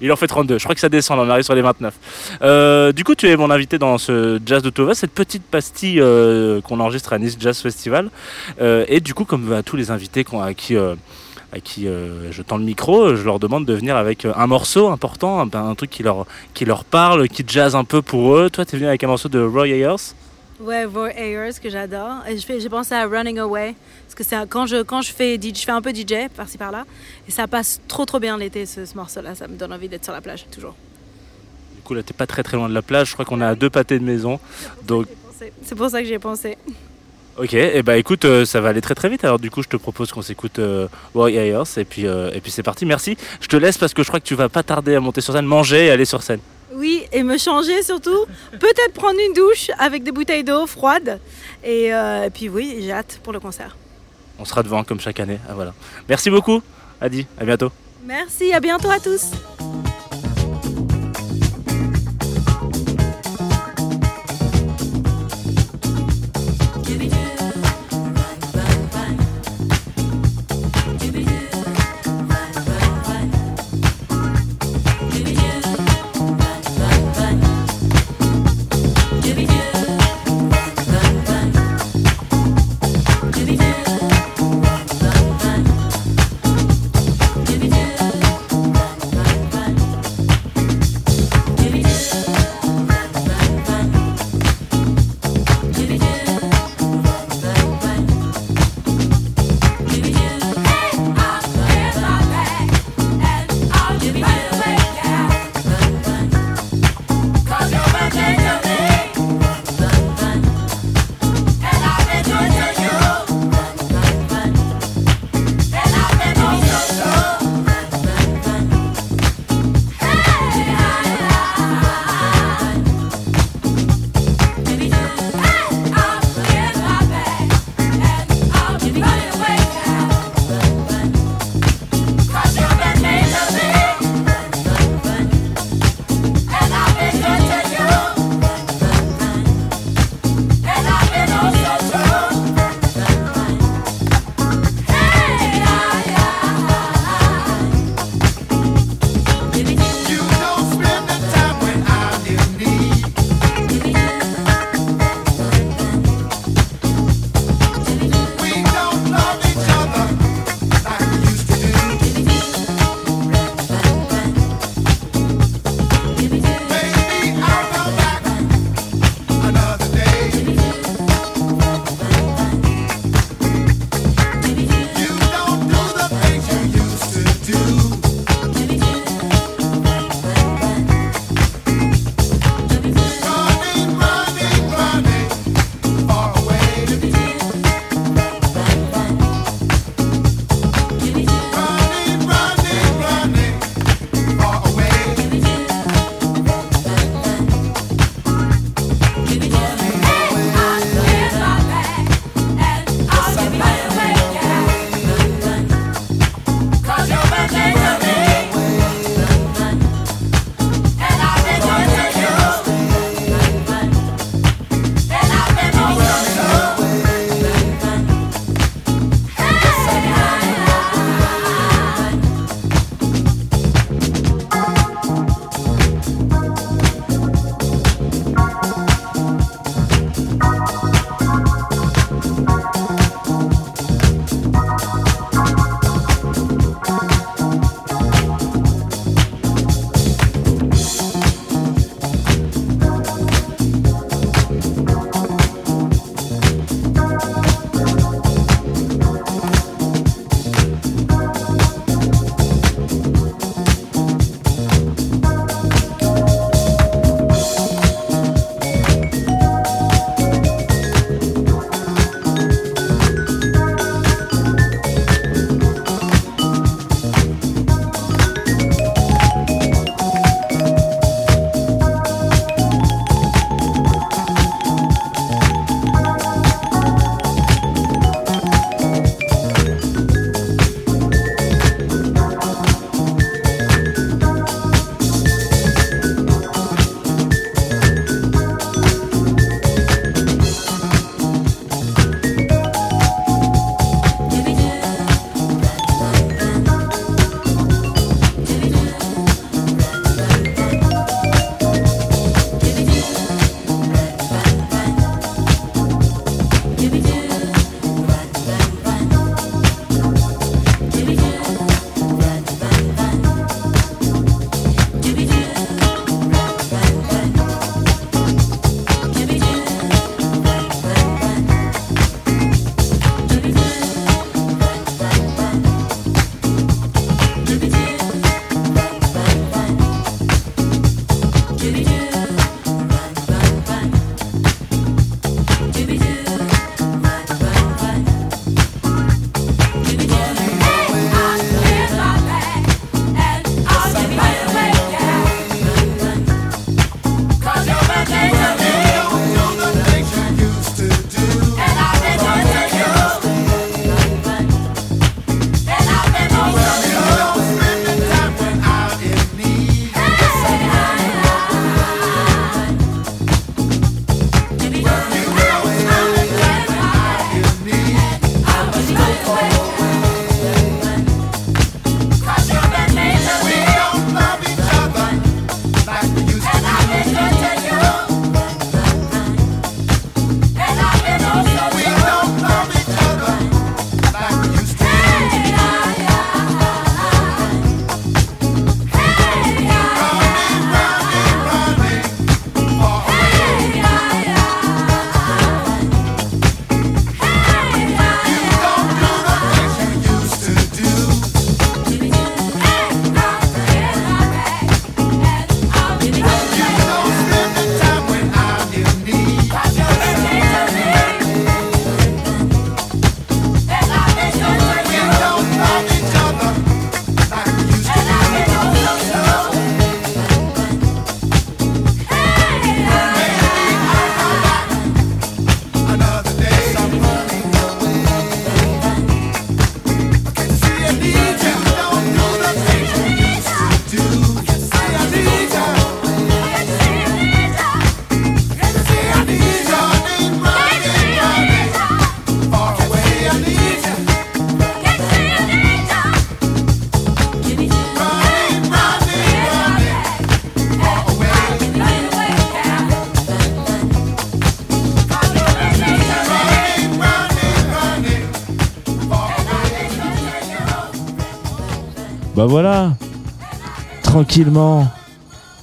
Il en fait 32, je crois que ça descend, on arrive sur les 29. Euh, du coup, tu es mon invité dans ce Jazz de Tova, cette petite pastille euh, qu'on enregistre à Nice Jazz Festival. Euh, et du coup, comme à tous les invités à qui, à qui je tends le micro, je leur demande de venir avec un morceau important, un, truc qui leur, qui leur parle, qui jazz un peu pour eux. Toi, tu es venu avec un morceau de Roy Ayers. Ouais, Roy Ayers que j'adore. J'ai pensé à Running Away, parce que quand je, quand je fais, je fais un peu DJ par-ci par-là, et ça passe trop trop bien l'été ce, ce morceau-là, ça me donne envie d'être sur la plage toujours. Du coup, là, t'es pas très très loin de la plage. Je crois qu'on est à deux pâtés de maison. Donc, C'est- pour ça que j'y ai pensé. Ok, et bah écoute, euh, ça va aller très très vite. Alors du coup, je te propose qu'on s'écoute euh, Ayers et puis euh, et puis c'est parti. Merci. Je te laisse parce que je crois que tu vas pas tarder à monter sur scène, manger et aller sur scène. Oui, et me changer surtout. Peut-être prendre une douche avec des bouteilles d'eau froide. Et, euh, et puis oui, j'ai hâte pour le concert. On sera devant comme chaque année. Ah, voilà. Merci beaucoup. Adi, à bientôt. Merci, à bientôt à tous. Voilà, tranquillement,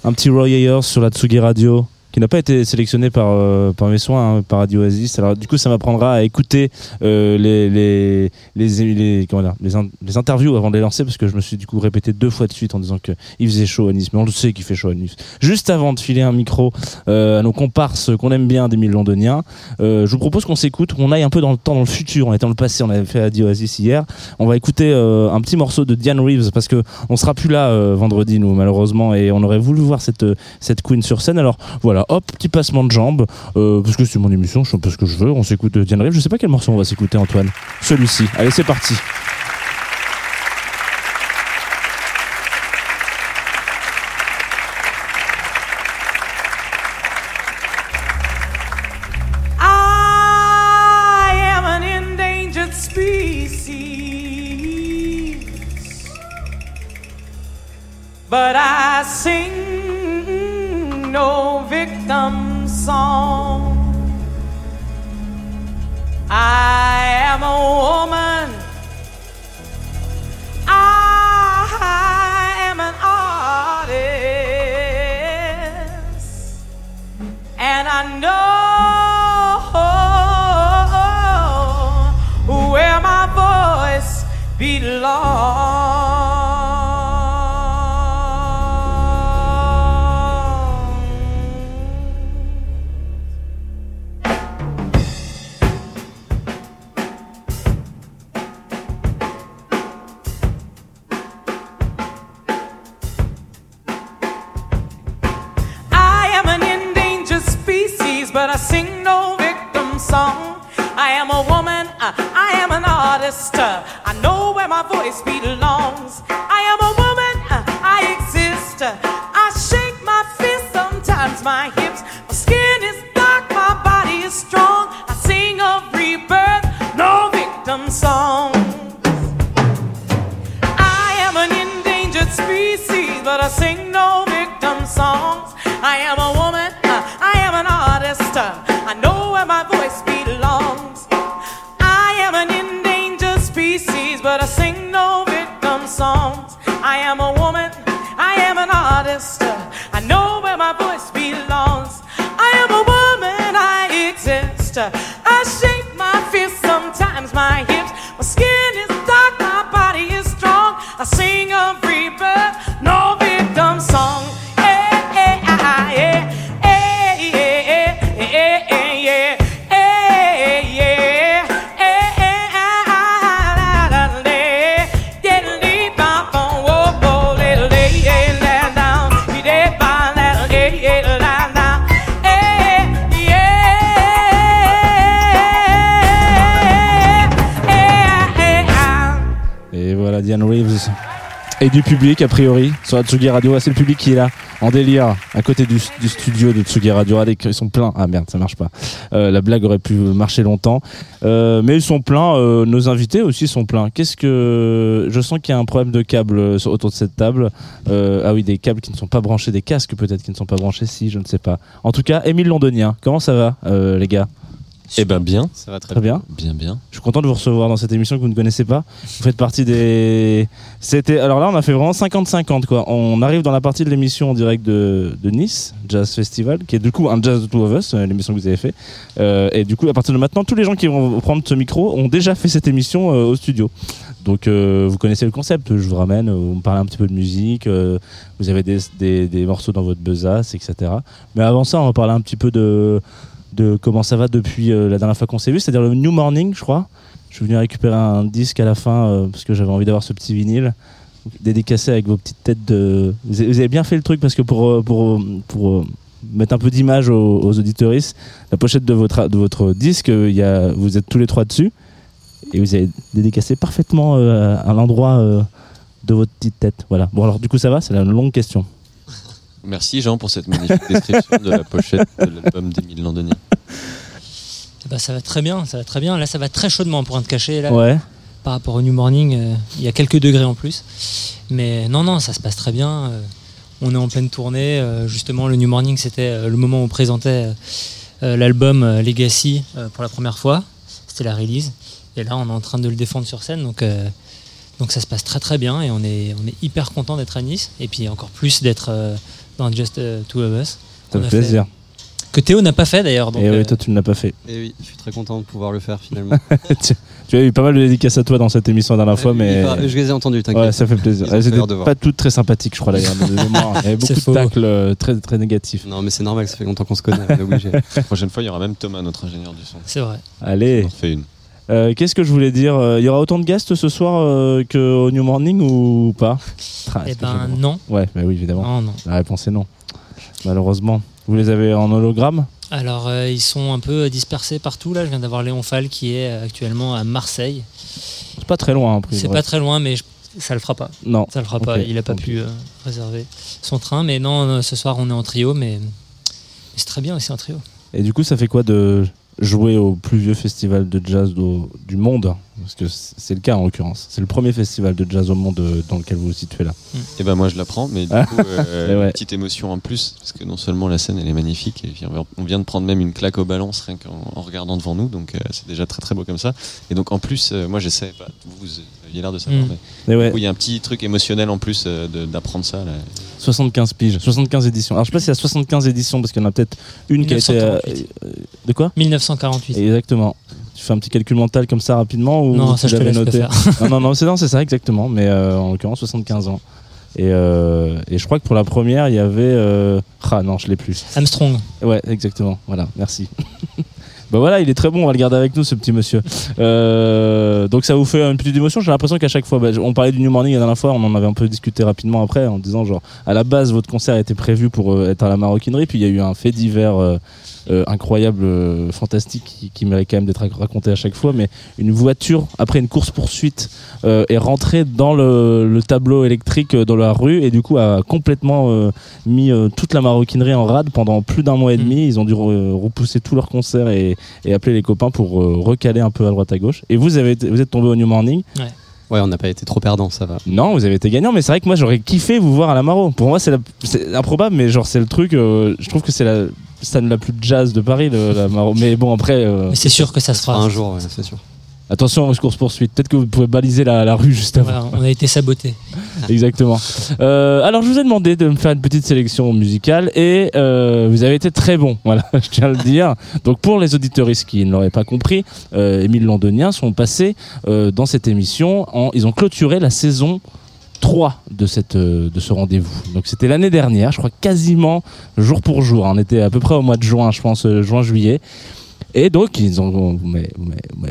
un petit Roy Ayers sur la Tsugi Radio n'a pas été sélectionné par, euh, par mes soins, hein, par Radio Oasis. Alors du coup, ça m'apprendra à écouter euh, les, les, les, les- comment dire, les, les interviews avant de les lancer parce que je me suis du coup répété deux fois de suite en disant qu'il faisait chaud à Nice. Mais on le sait qu'il fait chaud à Nice. Juste avant de filer un micro euh, à nos comparses qu'on aime bien d'Émile Londonien, euh, je vous propose qu'on s'écoute, qu'on aille un peu dans le temps, dans le futur. On est dans le passé, on avait fait Radio Oasis hier. On va écouter un petit morceau de Diane Reeves parce que on sera plus là vendredi nous malheureusement et on aurait voulu voir cette cette queen sur scène. Alors voilà, hop, petit passement de jambes euh, parce que c'est mon émission, je fais un ce que je veux. On s'écoute euh, Diane Reeves. Je sais pas quel morceau on va s'écouter Antoine. Celui-ci. Allez, c'est parti. I am a woman. Uh, I know where my voice belongs. I am a woman, uh, I exist. uh, I shake my fist, sometimes my hips. My skin is dark, my body is strong. I sing of rebirth, no victim song. Et du public, a priori, sur la Tsugi Radio. Ah, c'est le public qui est là, en délire, à côté du, studio de Tsugi Radio. Regardez, ils sont pleins. Ah merde, ça marche pas. Euh, la blague aurait pu marcher longtemps. Euh, mais ils sont pleins. euh, nos invités aussi sont pleins. Qu'est-ce que. Je sens qu'il y a un problème de câble autour de cette table. Ah oui, des câbles qui ne sont pas branchés, des casques peut-être qui ne sont pas branchés, si, je ne sais pas. En tout cas, Émile Londonien, comment ça va, les gars? Eh ben bien. Ça va très, Très bien. Bien, bien. Je suis content de vous recevoir dans cette émission que vous ne connaissez pas. Vous faites partie des. C'était. Alors là, on a fait vraiment 50-50 quoi. On arrive dans la partie de l'émission en direct de, de Nice, Jazz Festival, qui est du coup un Jazz de Two of Us, euh, l'émission que vous avez fait. Euh, et du coup, à partir de maintenant, tous les gens qui vont prendre ce micro ont déjà fait cette émission euh, au studio. Donc euh, vous connaissez le concept. Je vous ramène, vous me parlez un petit peu de musique, euh, vous avez des, des, des morceaux dans votre besace, etc. Mais avant ça, on va parler un petit peu de de comment ça va depuis euh, la dernière fois qu'on s'est vu, c'est-à-dire le New Morning, je crois. Je suis venu récupérer un disque à la fin euh, parce que j'avais envie d'avoir ce petit vinyle dédicacé avec vos petites têtes de. Vous avez bien fait le truc parce que pour euh, pour pour mettre un peu d'image aux, aux auditeuristes, la pochette de votre de votre disque, y a vous êtes tous les trois dessus et vous avez dédicacé parfaitement à l'endroit de votre petite tête. Voilà. Bon alors du coup ça va, c'est la longue question. Merci Jean pour cette magnifique description de la pochette de l'album d'Émile Londonien. Bah, ça va très bien, ça va très bien. Là, ça va très chaudement pour un te cacher. Là, Ouais. Par rapport au New Morning, euh, il y a quelques degrés en plus. Mais non, non, ça se passe très bien. euh, on est en pleine tournée. euh, justement, le New Morning, c'était le moment où on présentait l'album Legacy euh, pour la première fois. C'était la release. Et là, on est en train de le défendre sur scène. Donc, euh, Donc ça se passe très très bien et on est, on est hyper content d'être à Nice et puis encore plus d'être euh, dans Just euh, Two of Us. Ça qu'on fait plaisir. que Théo n'a pas fait d'ailleurs. Et euh, oui, toi, tu ne l'as pas fait. Et oui, je suis très content de pouvoir le faire finalement. tu, tu as eu pas mal de dédicaces à toi dans cette émission la dernière fois, mais. je les ai entendus, t'inquiète. Ouais, ça fait plaisir. Elles étaient pas toutes très sympathiques, je crois, d'ailleurs. de mémoire. Il y avait beaucoup de tacles euh, très, très négatifs. Non, mais c'est normal, ça fait longtemps qu'on se connaît, on est obligé. La prochaine fois, il y aura même Thomas, notre ingénieur du son. C'est vrai. Allez. On en fait une. Euh, Qu'est-ce que je voulais dire Euh, Il y aura autant de guests ce soir euh, qu'au New Morning ou pas? Ah, Eh ben, non. Ouais, mais oui, évidemment. Non, non. La réponse est non. Malheureusement. Vous les avez en hologramme? Alors euh, ils sont un peu dispersés partout là. Je viens d'avoir Léon Fall qui est actuellement à Marseille. C'est pas très loin. hein, C'est pas très loin, mais je- ça le fera pas. Non. Ça le fera pas. Il a pas pu euh, réserver son train. Mais non, euh, ce soir on est en trio, mais, mais c'est très bien aussi en trio. Et du coup, ça fait quoi de jouer au plus vieux festival de jazz du monde Parce que c'est le cas en l'occurrence. C'est le premier festival de jazz au monde euh, dans lequel vous vous situez là. Et ben moi je l'apprends, mais du Ah. coup, euh, ouais. une petite émotion en plus, parce que non seulement la scène elle est magnifique, et on vient- de prendre même une claque au balance rien qu'en en regardant devant nous, donc euh, c'est déjà très très beau comme ça. Et donc en plus, euh, moi j'essaie, bah, vous, l'air de savoir, Mm. mais Et ouais. du coup, il y a un petit truc émotionnel en plus euh, d'apprendre ça. Là. 75 piges, 75 éditions. Alors je sais pas s'il y a 75 éditions parce qu'il y en a peut-être une qui a été. euh, 1948. de quoi? 1948. Exactement. Tu fais un petit calcul mental comme ça rapidement ou Non, tu ça, je te noté? faire. Non, non, non, c'est non, c'est ça exactement. Mais euh, en l'occurrence 75 ans. Et, euh, et je crois que pour la première, il y avait. euh, Ah non, je l'ai plus. Armstrong. Ouais, exactement. Voilà, merci. bah voilà, il est très bon, on va le garder avec nous, ce petit monsieur. Euh, donc ça vous fait une petite émotion. J'ai l'impression qu'à chaque fois, bah, on parlait du New Morning la dernière fois, on en avait un peu discuté rapidement après, en disant genre, à la base, votre concert était prévu pour euh, être à la maroquinerie, puis il y a eu un fait divers. euh, euh, incroyable, euh, fantastique, qui, qui mérite quand même d'être rac- raconté à chaque fois, mais une voiture, après une course-poursuite, euh, est rentrée dans le, le tableau électrique dans la rue et du coup a complètement mis toute la maroquinerie en rade pendant plus d'un mois et demi. Ils ont dû re- repousser tous leurs concerts et, et appeler les copains pour recaler un peu à droite à gauche. Et vous, avez vous êtes tombé au New Morning. Ouais. Ouais, on n'a pas été trop perdant, ça va. Non, vous avez été gagnant, mais c'est vrai que moi j'aurais kiffé vous voir à la Maro. Pour moi, c'est la- c'est improbable, mais genre c'est le truc. euh, je trouve que c'est la scène la plus jazz de Paris, le- la Maro. Mais bon, après. euh, Mais c'est sûr que ça se fera. Un jour, ouais, c'est sûr. Attention aux courses poursuites. Peut-être que vous pouvez baliser la, la rue juste avant. Voilà, on a été saboté. Exactement. Euh, alors, je vous ai demandé de me faire une petite sélection musicale et euh, vous avez été très bon. Voilà, je tiens à le dire. Donc, pour les auditoristes qui ne l'auraient pas compris, euh, Émile Londonien sont passés euh, dans cette émission. En, ils ont clôturé la saison 3 de, cette, de ce rendez-vous. Donc, c'était l'année dernière, je crois quasiment jour pour jour. On était à peu près au mois de juin, je pense, juin-juillet. Et donc, ils ont,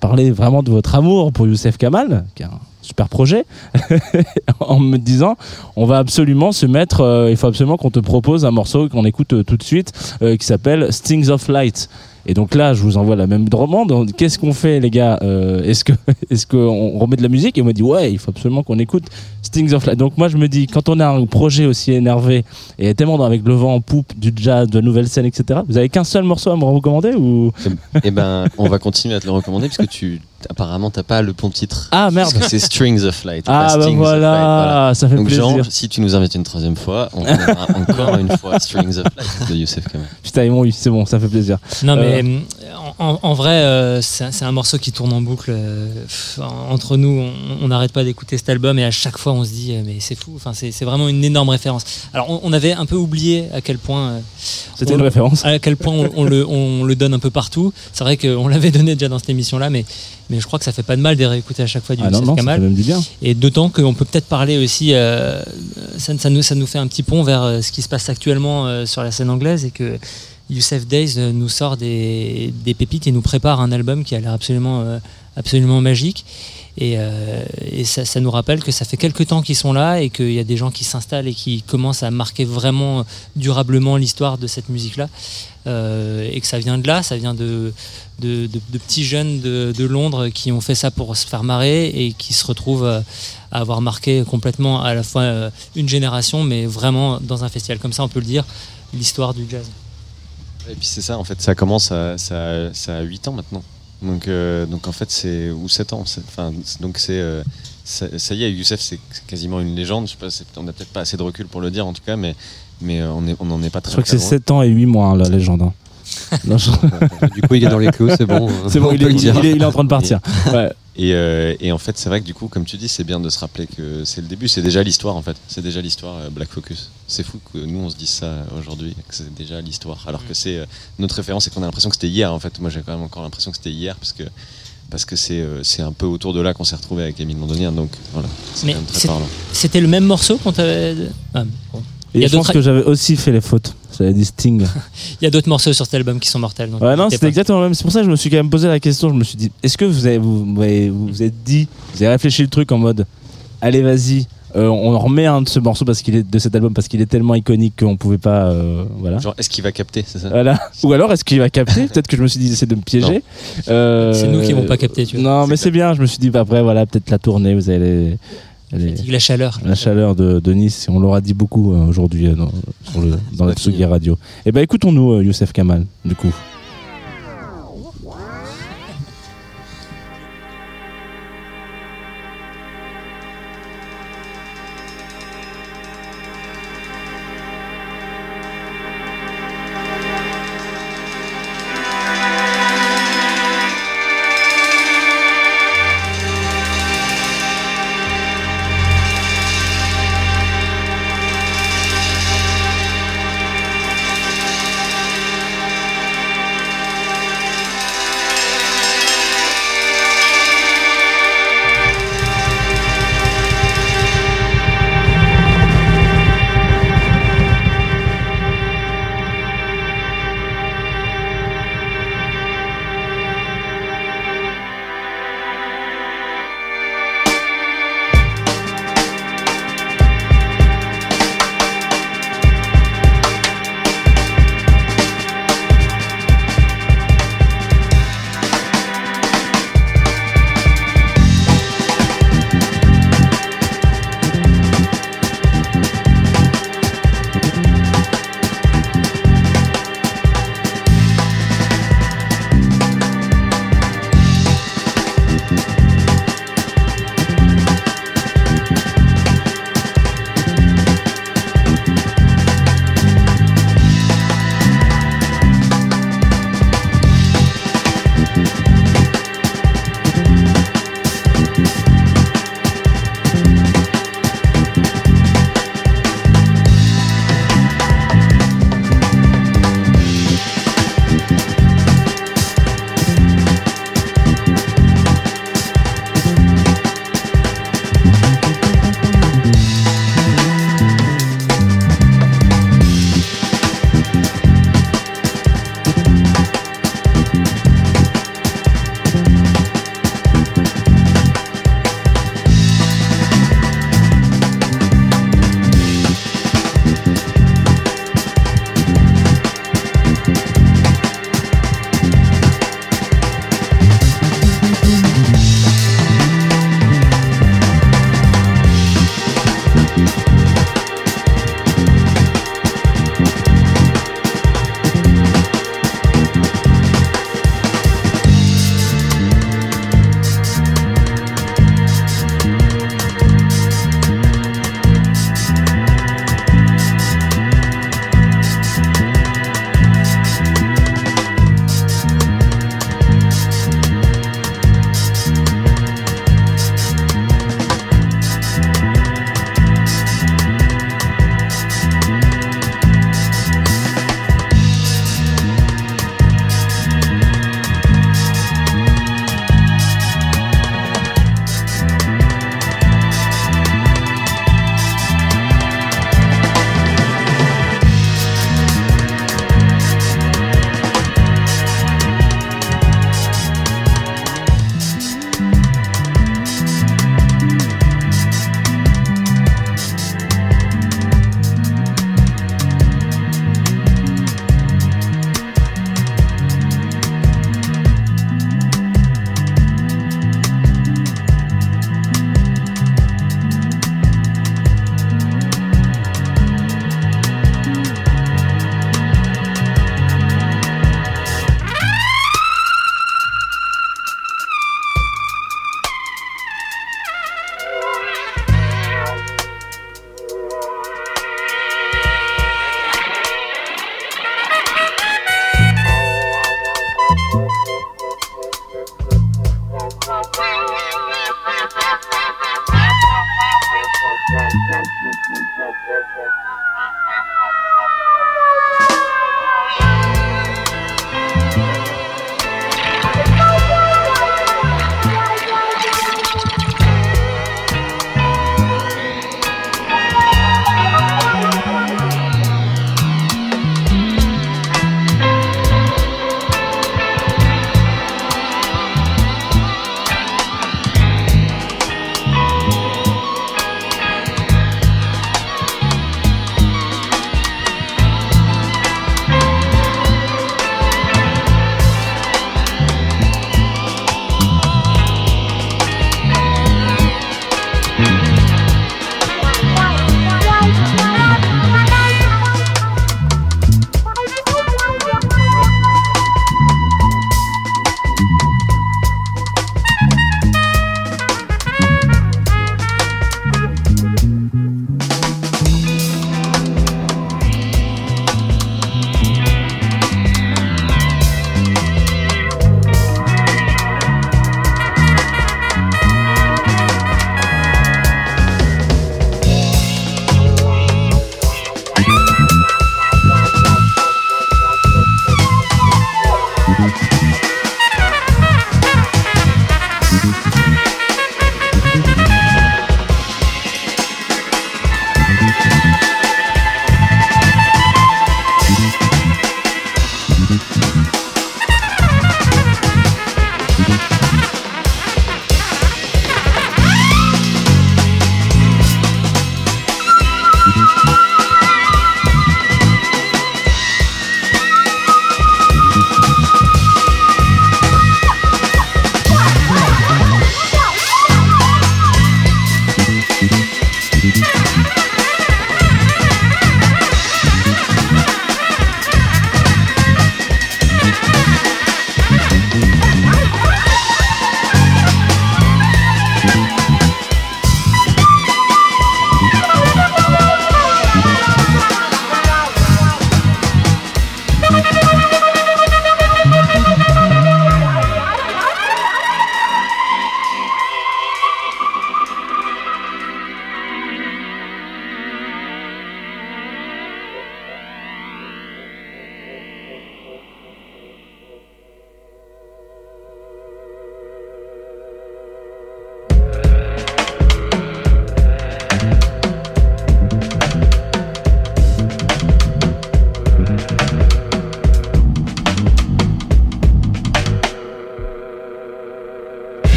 parlé vraiment de votre amour pour Youssef Kamal, qui est un super projet, en me disant on va absolument se mettre, euh, il faut absolument qu'on te propose un morceau qu'on écoute euh, tout de suite, euh, qui s'appelle Stings of Light. Et donc là, je vous envoie la même demande. Qu'est-ce qu'on fait, les gars Euh, Est-ce est-ce qu'on remet de la musique? Et on me dit ouais, il faut absolument qu'on écoute Stings of Light. Donc moi, je me dis quand on a un projet aussi énervé et tellement avec le vent en poupe, du jazz, de la nouvelle scène, etc. Vous avez qu'un seul morceau à me recommander ou? Et ben, on va continuer à te le recommander, puisque tu apparemment t'as pas le bon titre. Ah, merde. Parce que c'est Strings of Light. Ah, bah voilà, ça fait Donc, plaisir. genre, si tu nous invites une troisième fois, on verra encore une fois Strings of Light de Youssef Kamal. Putain, m'ont eu, c'est bon, ça fait plaisir. Non, mais Euh, en, vrai, euh, c'est un- morceau qui tourne en boucle. euh, entre nous, on- n'arrête pas d'écouter cet album et à chaque fois, on se dit, mais c'est fou. Enfin, c'est c'est vraiment une énorme référence. Alors, on, on avait un peu oublié à quel point. euh, C'était une référence. À quel point on, on le, on le donne un peu partout. C'est vrai qu'on l'avait donné déjà dans cette émission-là, mais, mais je crois que ça fait pas de mal de réécouter à chaque fois du Ah non, non, ça Kamal. fait même du bien. Et d'autant qu'on peut peut-être parler aussi, euh, ça, ça nous, ça nous fait un petit pont vers euh, ce qui se passe actuellement euh, sur la scène anglaise et que Youssef Days nous sort des, des pépites et nous prépare un album qui a l'air absolument, absolument magique. Et, euh, et ça, ça nous rappelle que ça fait quelques temps qu'ils sont là et qu'il y a des gens qui s'installent et qui commencent à marquer vraiment durablement l'histoire de cette musique-là. Euh, et que ça vient de là, ça vient de, de, de- de petits jeunes de, de Londres qui ont fait ça pour se faire marrer et qui se retrouvent euh, à avoir marqué complètement à la fois euh, une génération, mais vraiment dans un festival comme ça, on peut le dire, l'histoire du jazz. Et puis c'est ça, en fait, ça commence à, ça, ça a 8 ans maintenant. Donc, euh, donc en fait, c'est. Ou 7 ans. c'est- Enfin, c'est- donc c'est. euh, ça, ça y est, Youssef, c'est quasiment une légende. Je sais pas, on n'a peut-être pas assez de recul pour le dire en tout cas, mais, mais on est- on n'en est pas très Je crois que c'est loin. 7 ans et 8 mois, hein, la légende. Non, je- Du coup, il est dans les clous, c'est bon. C'est bon, On il est, le dire. il est- il est en train de partir. Ouais. Et, euh, et en fait, c'est vrai que du coup, comme tu dis, c'est bien de se rappeler que c'est le début, c'est déjà l'histoire en fait. C'est déjà l'histoire euh, Black Focus. C'est fou que nous on se dise ça aujourd'hui, que c'est déjà l'histoire. Alors que c'est euh, notre référence, c'est qu'on a l'impression que c'était hier en fait. Moi j'ai quand même encore l'impression que c'était hier parce que parce que c'est euh, c'est un peu autour de là qu'on s'est retrouvé avec Émile Londonien. Donc voilà, c'est Mais quand même très c'est- parlant. C'était le même morceau qu'on t'avait. Ah, bon. Il y Et a je pense que j'avais aussi fait les fautes. J'avais dit Sting. il y a d'autres morceaux sur cet album qui sont mortels. donc Ouais, non, c'était exactement le même. C'est pour ça que je me suis quand même posé la question. Je me suis dit, est-ce que vous avez, vous, vous avez- vous vous êtes dit, vous avez réfléchi le truc en mode, allez, vas-y, euh, on remet un de ce morceau parce qu'il est de cet album parce qu'il est tellement iconique qu'on pouvait pas, euh, voilà. Genre, est-ce qu'il va capter C'est ça? Voilà. Ou alors est-ce qu'il va capter? Peut-être que je me suis dit c'est de me piéger. Euh, C'est nous qui vont pas capter, tu vois. Non, mais c'est bien. Je me suis dit bah, après voilà peut-être la tournée. Vous allez. Les- La chaleur. La chaleur de, de Nice. On l'aura dit beaucoup euh, aujourd'hui euh, dans, sur le- dans la Tsugi Radio. Et ben écoutons-nous euh, Youssef Kamal du coup.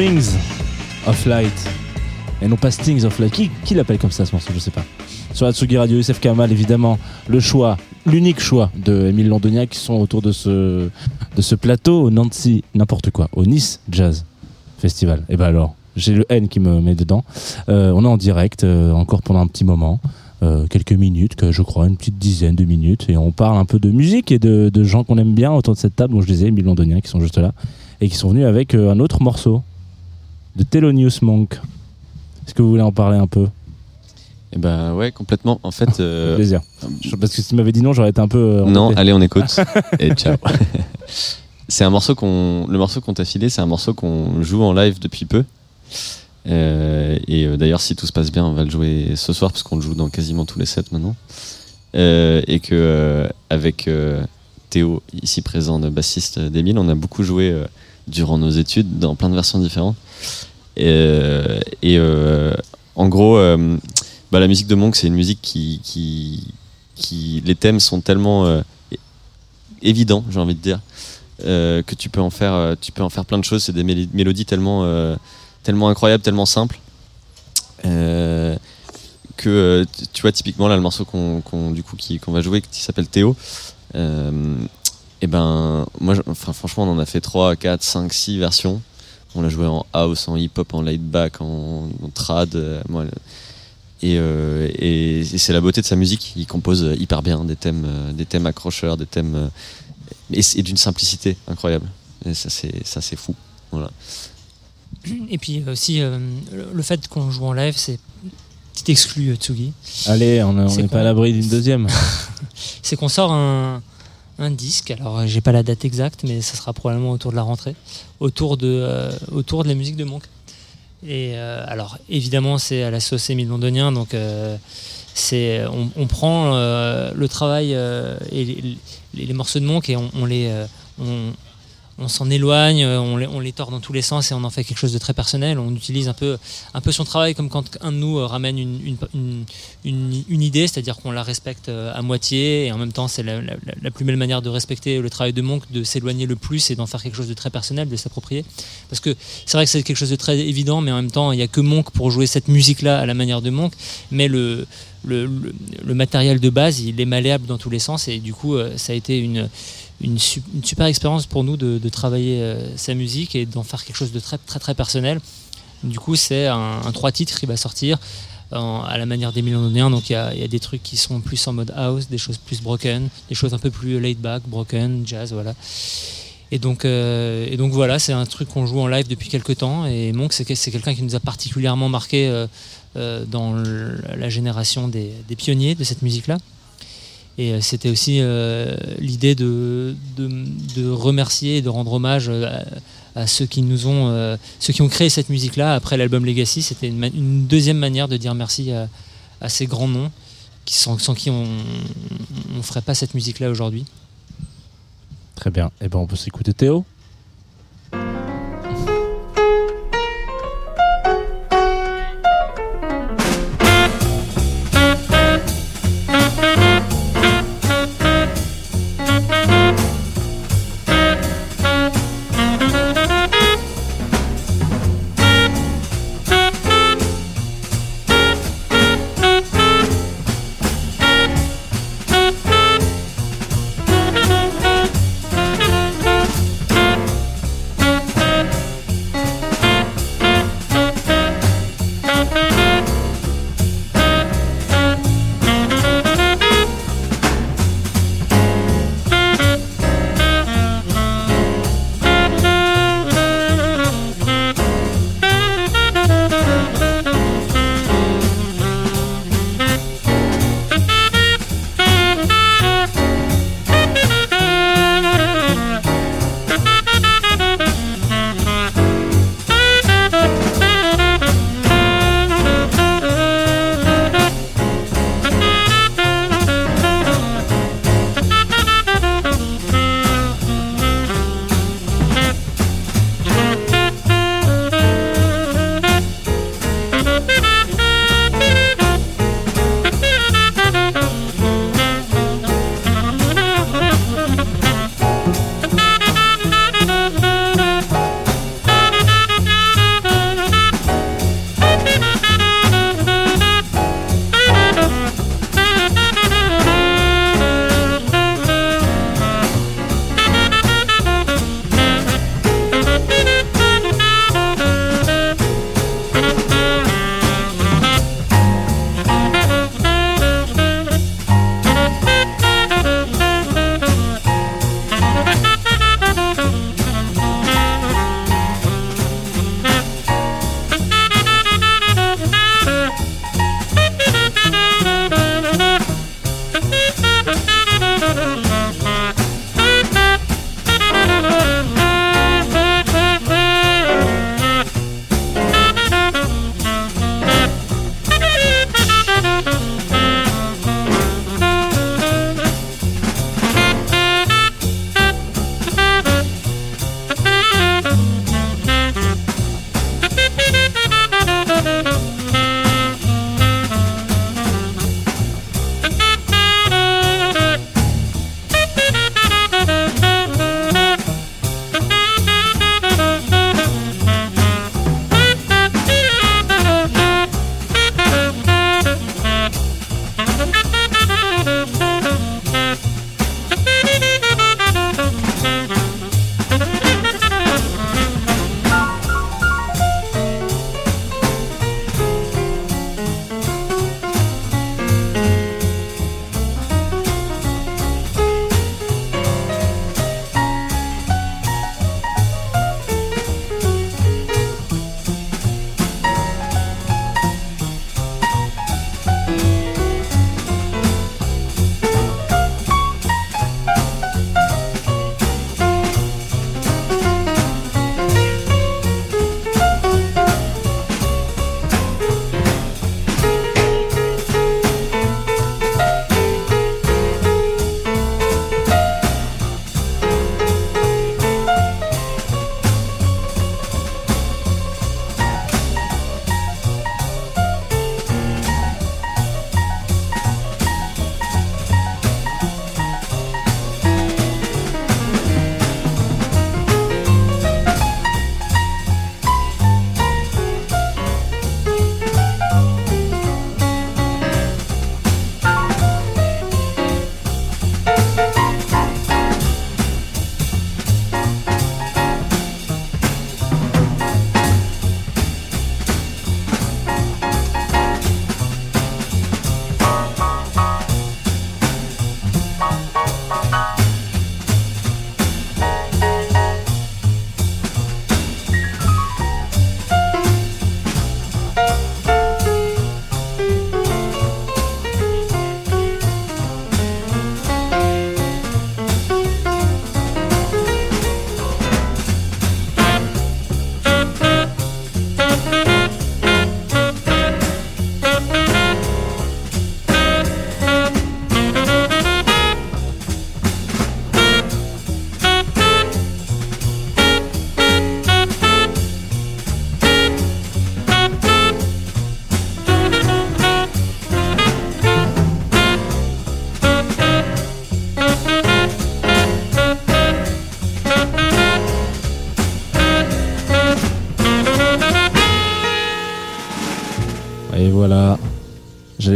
Strings of Light. Et non pas Stings of Light. Qui, l'appelle comme ça ce morceau Je sais pas. Sur la Tsugi Radio, Youssef Kamal, évidemment, le choix, l'unique choix de Émile Londoniac qui sont autour de ce, plateau au Nancy, n'importe quoi, au Nice Jazz Festival. Et ben alors, j'ai le N qui me met dedans. Euh, on est en direct, euh, encore pendant un petit moment. euh, quelques minutes, je crois, une petite dizaine de minutes, et on parle un peu de musique et de, gens qu'on aime bien autour de cette table, dont je disais, Émile Londonien, qui sont juste là, et qui sont venus avec un autre morceau de Thelonious Monk. Est-ce que vous voulez en parler un peu? Eh ben ouais, complètement. En fait, euh, Plaisir. Parce que si tu m'avais dit non, j'aurais été un peu. euh, non, embêté. allez, on écoute. et ciao. c'est un morceau qu'on, le morceau qu'on t'a filé, c'est un morceau qu'on joue en live depuis peu. Euh, et euh, d'ailleurs, si tout se passe bien, on va le jouer ce soir parce qu'on le joue dans quasiment tous les sets maintenant. Euh, et que euh, avec Théo, ici présent, le bassiste d'Emile, on a beaucoup joué durant nos études dans plein de versions différentes. Et, euh, euh, en gros, euh, bah, la musique de Monk, c'est une musique qui, qui. Les thèmes sont tellement évidents, j'ai envie de dire, que tu peux, en faire, tu peux en faire plein de choses. C'est des mélodies tellement, tellement incroyables, tellement simples. Que tu- vois typiquement là le morceau qu'on qu'on va jouer qui s'appelle Théo et ben moi enfin franchement on en a fait 3 4 5 6 versions. On l'a joué en house en hip hop en laid back en, en trad euh, moi, le- et, euh, et, et c'est la beauté de sa musique. Il compose hyper bien des thèmes euh, des thèmes accrocheurs des thèmes euh, et, d'une simplicité incroyable. Et ça c'est ça c'est fou. Voilà. Et puis aussi, euh, le- fait qu'on joue en live, c'est petit exclu Tsugi. Allez, on n'est pas à l'abri d'une deuxième. c'est qu'on sort un, un disque. Alors, euh, j'ai pas la date exacte, mais ça sera probablement autour de la rentrée, autour de, euh, autour de la musique de Monk. Et euh, alors, évidemment, c'est à la sauce Londonien, donc c'est on, prend le travail et les, morceaux de Monk et on, on les on, on s'en éloigne, euh, on les, tord dans tous les sens et on en fait quelque chose de très personnel. On utilise un peu, un peu son travail comme quand un de nous euh, ramène une, idée, c'est-à-dire qu'on la respecte euh, à moitié et en même temps c'est la, plus belle manière de respecter le travail de Monk, de s'éloigner le plus et d'en faire quelque chose de très personnel, de s'approprier. Parce que c'est vrai que c'est quelque chose de très évident, mais en même temps il n'y a que Monk pour jouer cette musique-là à la manière de Monk, mais le, le, matériel de base il est malléable dans tous les sens et du coup ça a été une une, su- une super expérience pour nous de, travailler euh, sa musique et d'en faire quelque chose de très très très personnel. Du coup, c'est un, trois titres qui va sortir à la manière des Londoniens. Donc il y a, il y a des trucs qui sont plus en mode house, des choses plus broken, des choses un peu plus laid back, broken, jazz, voilà. Et donc, euh, et donc voilà, c'est un truc qu'on joue en live depuis quelques temps. Et Monk, c'est que- c'est quelqu'un qui nous a particulièrement marqué euh, dans la génération des, des pionniers de cette musique-là. Et euh, c'était aussi euh, l'idée de, de, remercier et de rendre hommage euh, à, ceux qui nous ont, ceux qui ont créé cette musique-là après l'album Legacy. C'était une, deuxième manière de dire merci à, ces grands noms qui, sans, qui on ne ferait pas cette musique-là aujourd'hui. Très bien. Et ben on peut s'écouter Théo.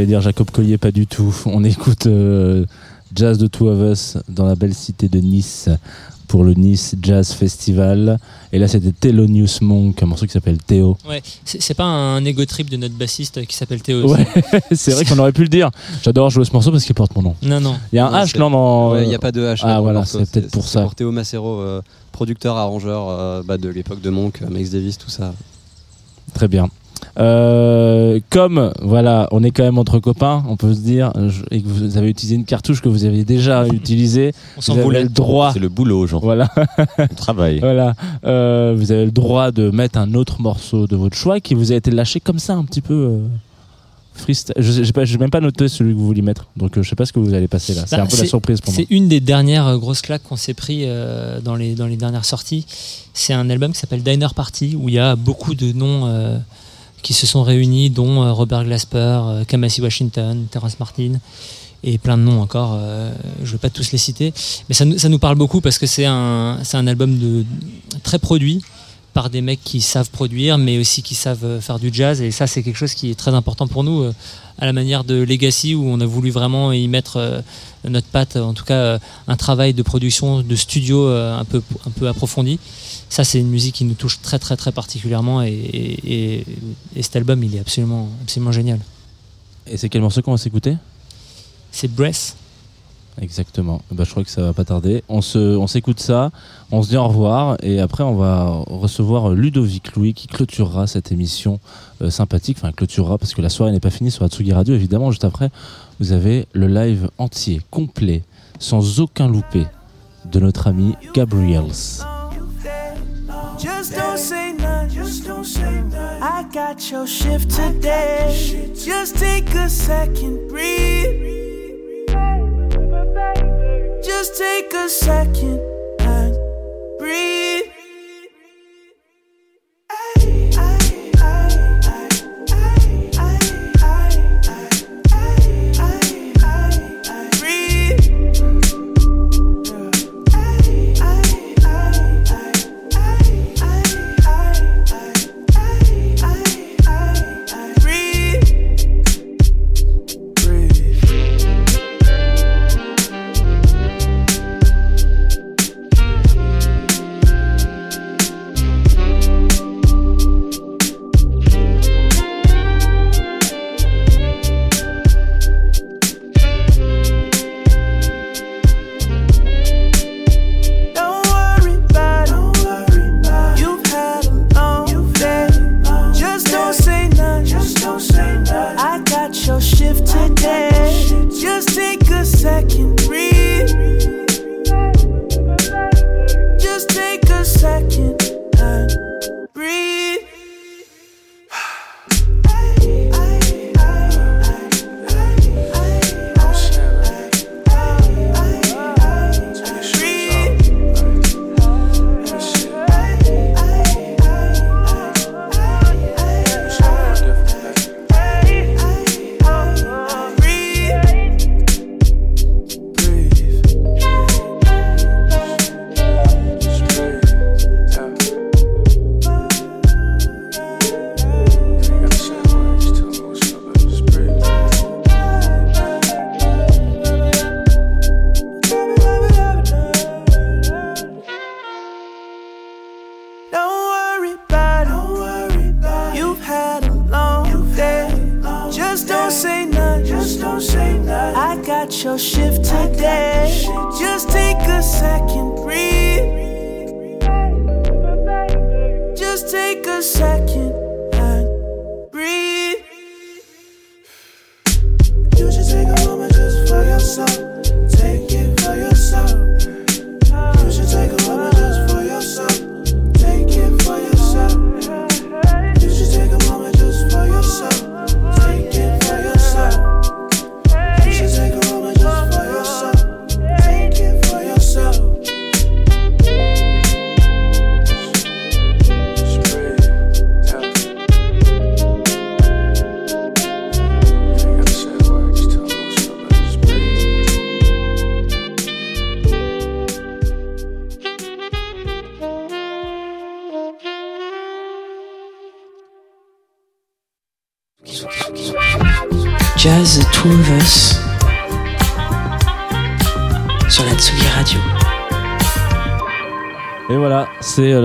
J'allais dire Jacob Collier, pas du tout. On écoute euh, Jazz de Two of Us dans la belle cité de Nice pour le Nice Jazz Festival. Et là, c'était Thelonious Monk, un morceau qui s'appelle Théo. Ouais, c'est pas un ego trip de notre bassiste qui s'appelle Théo. Ouais, c'est vrai qu'on aurait pu le dire. J'adore jouer ce morceau parce qu'il porte mon nom. Non, non. Il y a un Non, H là dans. Ouais, Il n'y a pas de H. Ah voilà, c'est peut-être pour ça. Pour Théo Macero, euh, producteur, arrangeur euh, bah, de l'époque de Monk, Max Davis, tout ça. Très bien. Euh, comme voilà, on est quand même entre copains, on peut se dire, je- et que vous avez utilisé une cartouche que vous aviez déjà utilisée, On s'en vous avez voulait. le droit. C'est le boulot, Jean. Voilà. On travaille. Voilà. Euh, vous avez le droit de mettre un autre morceau de votre choix qui vous a été lâché comme ça, un petit peu. Euh, freestyle. Je sais- j'ai pas- j'ai même pas noté celui que vous vouliez mettre, donc euh, je sais pas ce que vous allez passer là. C'est Bah, un peu la surprise pour moi. C'est une des dernières grosses claques qu'on s'est pris euh, dans, les, dans les dernières sorties. C'est un album qui s'appelle Diner Party où il y a beaucoup de noms euh, qui se sont réunis, dont euh, Robert Glasper, euh, Kamasi Washington, Terrence Martin et plein de noms encore. euh, je ne vais pas tous les citer, mais ça, nous- parle beaucoup parce que c'est un, un album de, très produit par des mecs qui savent produire, mais aussi qui savent euh, faire du jazz. Et ça, c'est quelque chose qui est très important pour nous, euh, à la manière de Legacy, où on a voulu vraiment y mettre euh, notre patte, en tout cas un travail de production, de studio un, peu, un peu approfondi. Ça, c'est une musique qui nous touche très, très, très particulièrement. Et, et- et- et cet album, il est absolument, absolument génial. Et c'est quel morceau qu'on va s'écouter? C'est Breath. Exactement. Bah, je crois que ça va pas tarder. On se, on s'écoute ça, on se dit au revoir et après on va recevoir Ludovic Louis qui clôturera cette émission euh, sympathique. Enfin, clôturera parce que la soirée n'est pas finie sur Atsugi Radio. Évidemment, juste après, vous avez le live entier, complet, sans aucun loupé de notre ami Gabriels. Just don't say none. I got your shift today. Just take a second, breathe. Just take a second and breathe.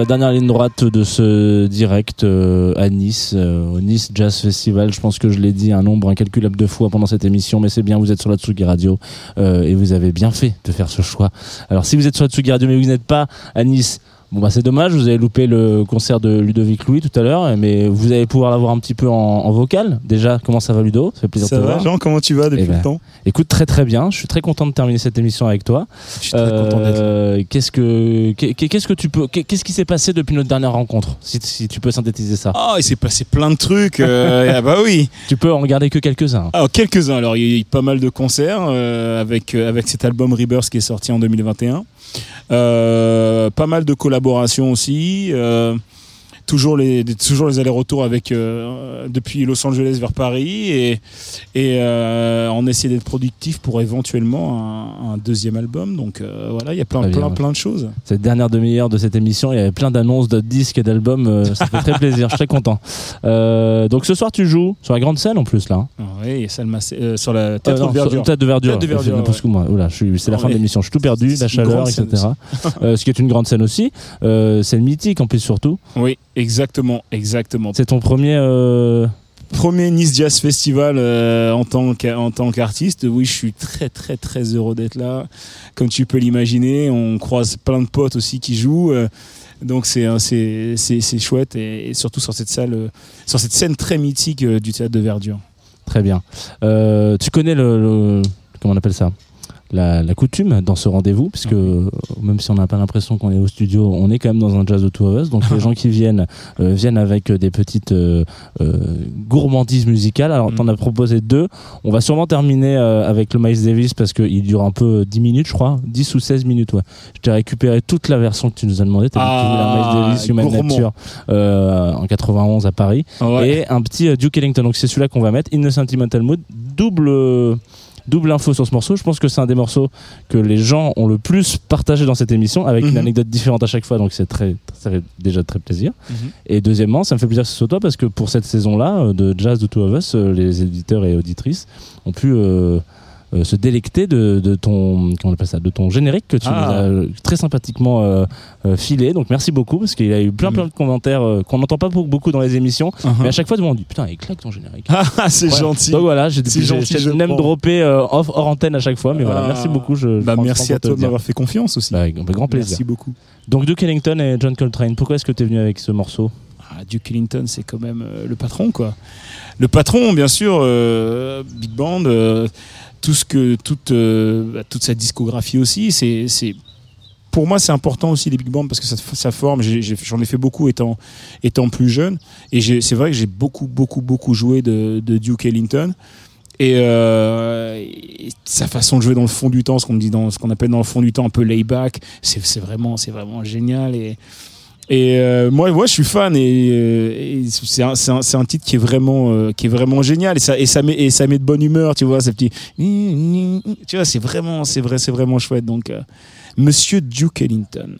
Dernière ligne droite de ce direct euh, à Nice, euh, au Nice Jazz Festival. Je pense que je l'ai dit un nombre incalculable de fois pendant cette émission, mais c'est bien, vous êtes sur la Tsugi Radio euh, et vous avez bien fait de faire ce choix. Alors si vous êtes sur la Tsugi Radio mais vous n'êtes pas à Nice, bon bah c'est dommage, vous avez loupé le concert de Ludovic Louis tout à l'heure, mais vous allez pouvoir l'avoir un petit peu en, en vocal. Déjà, comment ça va Ludo? Ça fait plaisir Ça de te va, voir. Jean Comment tu vas depuis ben, le temps? Écoute, très très bien. Je suis très content de terminer cette émission avec toi. Je suis très content d'être Euh, Qu'est-ce que qu'est- qu'est-ce que tu peux qu'est-ce qui s'est passé depuis notre dernière rencontre? Si, si tu peux synthétiser ça. Ah, il s'est passé plein de trucs. euh, ah bah oui. Tu peux en regarder que quelques-uns. Alors, quelques-uns. Alors, il y a eu pas mal de concerts euh, avec, euh, avec cet album Rebirth qui est sorti en 2021. Euh, pas mal de collaborations aussi. Toujours les, toujours les allers-retours avec, euh, depuis Los Angeles vers Paris. Et, et euh, on essaie d'être productif pour éventuellement un, un deuxième album. Donc euh, voilà, il y a plein, bien, plein, ouais. plein de choses. Cette dernière demi-heure de cette émission, il y avait plein d'annonces de disques et d'albums. euh, ça fait très plaisir. Je suis très content. Donc ce soir, tu joues sur la grande scène en plus là. hein. Oui, sur la non, de verdure. Tête de verdure. De ouais. c'est la fin de l'émission. Je suis tout perdu, la chaleur, etc. Ce qui est une grande scène aussi. C'est mythique en plus surtout. Oui, exactement, exactement. C'est ton premier. euh, Premier Nice Jazz Festival euh, en tant qu'artiste. Oui, je suis très très très heureux d'être là. Comme tu peux l'imaginer, on croise plein de potes aussi qui jouent. euh, donc c'est chouette et, et surtout sur cette salle, sur cette scène très mythique du théâtre de Verdure. Très bien. Tu connais le, le- comment on appelle ça? La, la coutume dans ce rendez-vous, puisque euh, même si on n'a pas l'impression qu'on est au studio, on est quand même dans un jazz de two of us. Donc les gens qui viennent euh, viennent avec des petites euh, euh, gourmandises musicales. Alors t'en as proposé deux. On va sûrement terminer euh, avec le Miles Davis parce qu'il dure un peu 10 minutes, je crois, 10 ou 16 minutes. Ouais. Je t'ai récupéré toute la version que tu nous as demandé. T'as Ah, un Miles Davis, Human gourmand. Nature euh, en 91 à Paris Ouais. et un petit euh, Duke Ellington. Donc c'est celui-là qu'on va mettre. In the Sentimental Mood, double. Double info sur ce morceau. Je pense que c'est un des morceaux que les gens ont le plus partagé dans cette émission, avec une Mhm. anecdote différente à chaque fois. Donc c'est très, ça fait déjà très plaisir. Mhm. Et deuxièmement, ça me fait plaisir que ce soit toi parce que pour cette saison-là euh, de Jazz de Two of Us, euh, les éditeurs et auditrices ont pu euh, euh, se délecter de, de ton comment on appelle ça, de ton générique que tu Ah. nous as euh, très sympathiquement euh, euh, filé. Donc merci beaucoup parce qu'il y a eu plein plein de commentaires qu'on n'entend pas beaucoup- dans les émissions, Mhm. mais à chaque fois le monde dit putain il claque ton générique. Ah, c'est Ouais. gentil. Donc voilà, j'ai C'est euh, off hors antenne à chaque fois, mais voilà, Ah. merci beaucoup. Je, Bah, merci à toi de m'avoir fait confiance aussi. Bah, avec avec grand plaisir. Merci beaucoup. Donc Duke Ellington et John Coltrane, pourquoi est-ce que tu es venu avec ce morceau? Ah, Duke Ellington, c'est quand même le patron, quoi. Le patron, bien sûr, Big Band, tout ce que, toute, euh, bah, toute sa discographie aussi, c'est, pour moi, c'est important aussi les big bands parce que ça, forme. J'en ai, fait beaucoup étant, étant plus jeune, et c'est vrai que j'ai beaucoup, beaucoup, beaucoup joué de, de Duke Ellington. Et, euh, et sa façon de jouer dans le fond du temps, ce qu'on dit dans ce qu'on appelle dans le fond du temps un peu layback, c'est c'est vraiment, c'est vraiment génial. Et euh, moi, moi, je suis fan et, euh, et c'est un, un- un titre qui est vraiment, euh, qui est vraiment génial et ça, et ça met, et ça met de bonne humeur, tu vois, ces petits, tu vois, c'est vraiment, c'est vrai, c'est vraiment chouette. Donc, euh, Monsieur Duke Ellington.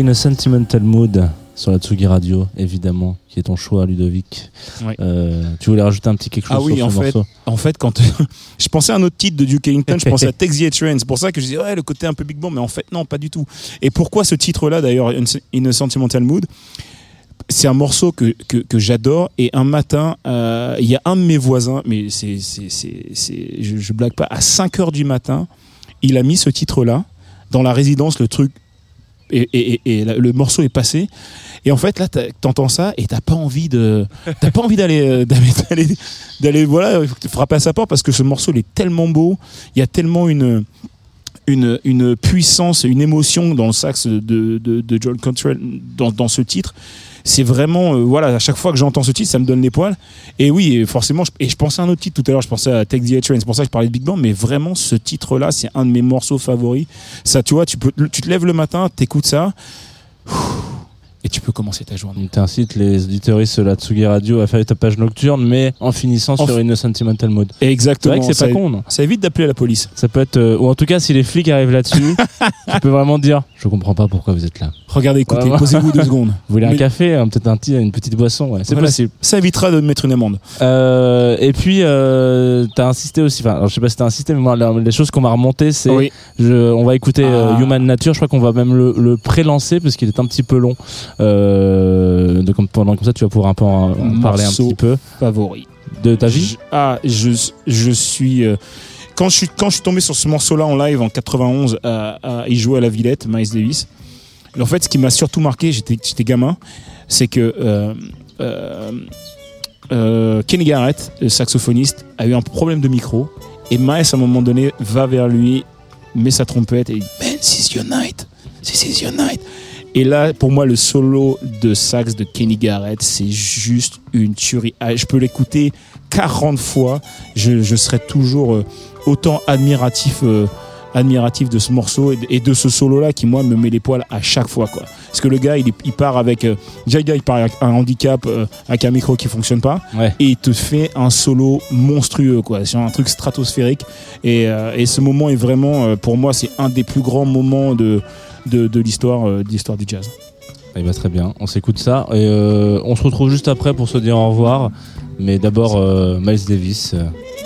In a Sentimental Mood sur la Tsugi Radio, évidemment, qui est ton choix, Ludovic. Euh, tu voulais rajouter un petit quelque chose Ah oui, sur en ce fait, morceau? en fait, quand je pensais à un autre titre de Duke Ellington, je pensais à the Train. C'est pour ça que je disais ouais le côté un peu big band, mais en fait non, pas du tout. Et pourquoi ce titre-là d'ailleurs, In a Sentimental Mood? C'est un morceau que, que, que j'adore et un matin euh, il y a un de mes voisins mais c'est c'est c'est je, je blague pas à 5 heures du matin il a mis ce titre là dans la résidence le truc et, le morceau est passé. Et en fait là t'entends ça et t'as pas envie de t'as pas envie d'aller euh, d'aller d'aller d'aller voilà frapper à sa porte parce que ce morceau il est tellement beau. Il y a tellement une une, puissance, une émotion dans le sax de, de, de John Cantrell dans, ce titre. C'est vraiment, euh, voilà, à chaque fois que j'entends ce titre, ça me donne les poils. Et oui, forcément, et je pensais à un autre titre tout à l'heure, je pensais à Take the A Train, c'est pour ça que je parlais de Big Band, mais vraiment, ce titre-là, c'est un de mes morceaux favoris. Ça, tu vois, tu te lèves le matin, t'écoutes ça, et tu peux commencer ta journée. Tu incites les auditeuristes de la Tsugi Radio à faire ta page nocturne, mais en finissant En sur une Sentimental Mode. Exactement. C'est vrai que c'est pas con, non Ça évite d'appeler la police. Ça peut être, euh, ou en tout cas, si les flics arrivent là-dessus, tu peux vraiment dire Je comprends pas pourquoi vous êtes là. Regardez, écoutez, posez-vous deux secondes. Vous voulez un café, hein, peut-être un petit- une petite boisson, ouais, c'est Voilà, possible. Ça évitera de me mettre une amende. Euh, et puis, euh, t'as insisté aussi, enfin, alors, je sais pas si t'as insisté, mais moi, les choses qu'on m'a remontées, c'est. Oui. on va écouter euh, Ah. Human Nature, je crois qu'on va même le, le pré-lancer parce qu'il est un petit peu long. Euh, donc, pendant comme ça, tu vas pouvoir un peu en, en parler un petit peu. favori. De ta vie Je- Ah, je, je suis. euh, quand, je suis quand je suis tombé sur ce morceau-là en live en 91, à, à- il jouait à la Villette, Miles Davis. Et en fait, ce qui m'a surtout marqué, j'étais gamin, c'est que euh, euh, euh, Kenny Garrett, le saxophoniste, a eu un problème de micro. Et Miles, à un moment donné, va vers lui, met sa trompette et dit Man, this is your night. This is your night. Et là, pour moi, le solo de sax de Kenny Garrett, c'est juste une tuerie. Ah, Je peux l'écouter 40 fois. Je, je serai toujours euh, autant admiratif, euh, admiratif de ce morceau et de, ce solo-là qui, moi, me met les poils à chaque fois. Quoi. Parce que le gars, il, est- il part avec. euh, il part avec un handicap, euh, avec un micro qui fonctionne pas. Ouais. Et il te fait un solo monstrueux, quoi. C'est un truc stratosphérique. Et, euh, et ce moment est vraiment, euh, pour moi, c'est un des plus grands moments de, de, de l'histoire de l'histoire du jazz. Eh ben, très bien, on s'écoute ça et on se retrouve juste après pour se dire au revoir. Mais d'abord, Miles Davis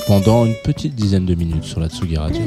pendant une petite dizaine de minutes sur la Tsugi Radio.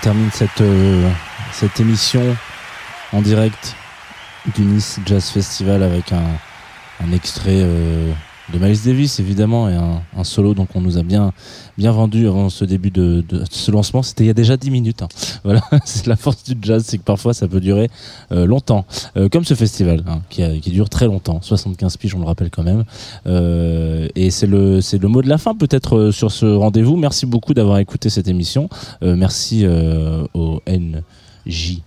Termine cette, euh, cette émission en direct du Nice Jazz Festival avec un, un extrait euh, de Miles Davis évidemment et un, un solo. Donc on nous a bien bien vendu avant ce début de, ce lancement. C'était il y a déjà 10 minutes hein. voilà c'est la force du jazz c'est que parfois ça peut durer euh, longtemps. Euh, comme ce festival hein, qui, dure très longtemps 75 piges on le rappelle quand même. Euh, et c'est le c'est le mot de la fin peut-être sur ce rendez-vous. Merci beaucoup d'avoir écouté cette émission. Merci au NJ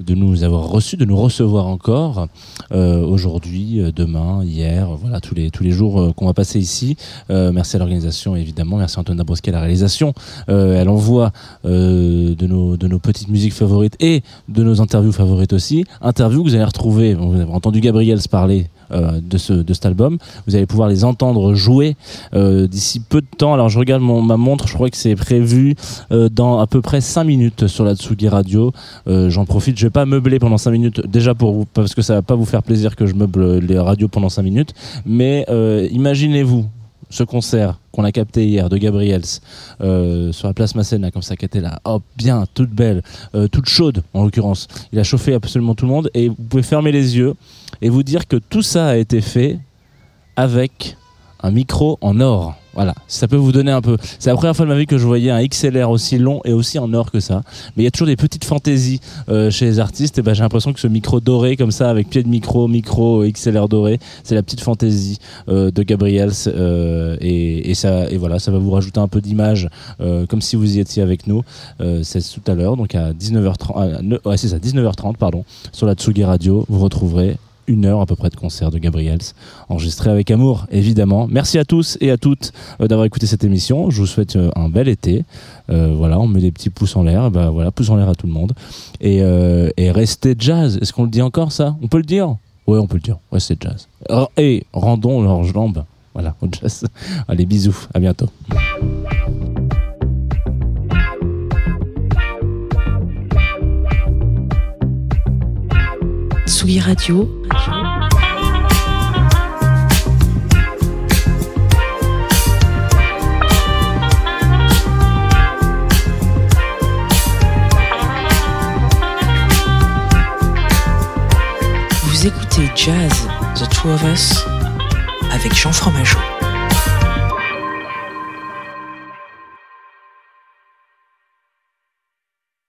De nous avoir reçus, de nous recevoir encore euh, aujourd'hui, euh, demain, hier, voilà tous les tous les jours euh, qu'on va passer ici. Merci à l'organisation évidemment, merci à Antoine Dabrowski à la réalisation. Euh, envoie euh, de nos de nos petites musiques favorites et de nos interviews favorites aussi. Interviews que vous allez retrouver. Vous avez entendu Gabriel se parler. Euh, de ce de cet album, vous allez pouvoir les entendre jouer euh, d'ici peu de temps. Alors je regarde mon, ma montre, je crois que c'est prévu euh, dans à peu près 5 minutes sur la Tsugi Radio. J'en profite, je vais pas meubler pendant 5 minutes, déjà pour vous, parce que ça va pas vous faire plaisir que je meuble les radios pendant 5 minutes, mais imaginez-vous ce concert qu'on a capté hier de Gabriels sur la place Masséna comme ça qui était là. Hop bien toute belle toute chaude en l'occurrence. Il a chauffé absolument tout le monde et vous pouvez fermer les yeux et vous dire que tout ça a été fait avec un micro en or. Voilà, ça peut vous donner un peu. C'est la première fois de ma vie que je voyais un XLR aussi long et aussi en or que ça. Mais il y a toujours des petites fantaisies euh, chez les artistes. Et ben j'ai l'impression que ce micro doré comme ça, avec pied de micro, micro XLR doré, c'est la petite fantaisie euh, de Gabriels. euh, et, ça, et voilà, ça va vous rajouter un peu d'image, comme si vous y étiez avec nous. C'est tout à l'heure, donc à 19h30. ah, c'est ça, 19h30, pardon, sur la Tsugi Radio. Vous retrouverez une heure à peu près de concert de Gabriels, enregistré avec amour, évidemment. Merci à tous et à toutes euh, d'avoir écouté cette émission. Je vous souhaite euh, un bel été. Euh, voilà, on met des petits pouces en l'air. Bah voilà, pouces en l'air à tout le monde. Et, restez jazz. Est-ce qu'on le dit encore ça? On peut le dire? Ouais, on peut le dire. Restez jazz. R- Et rendons leurs jambes. Voilà, au jazz. Allez, bisous. À bientôt. Tsugi Radio, vous écoutez Jazz, The Two of Us, avec Jean Fromageau.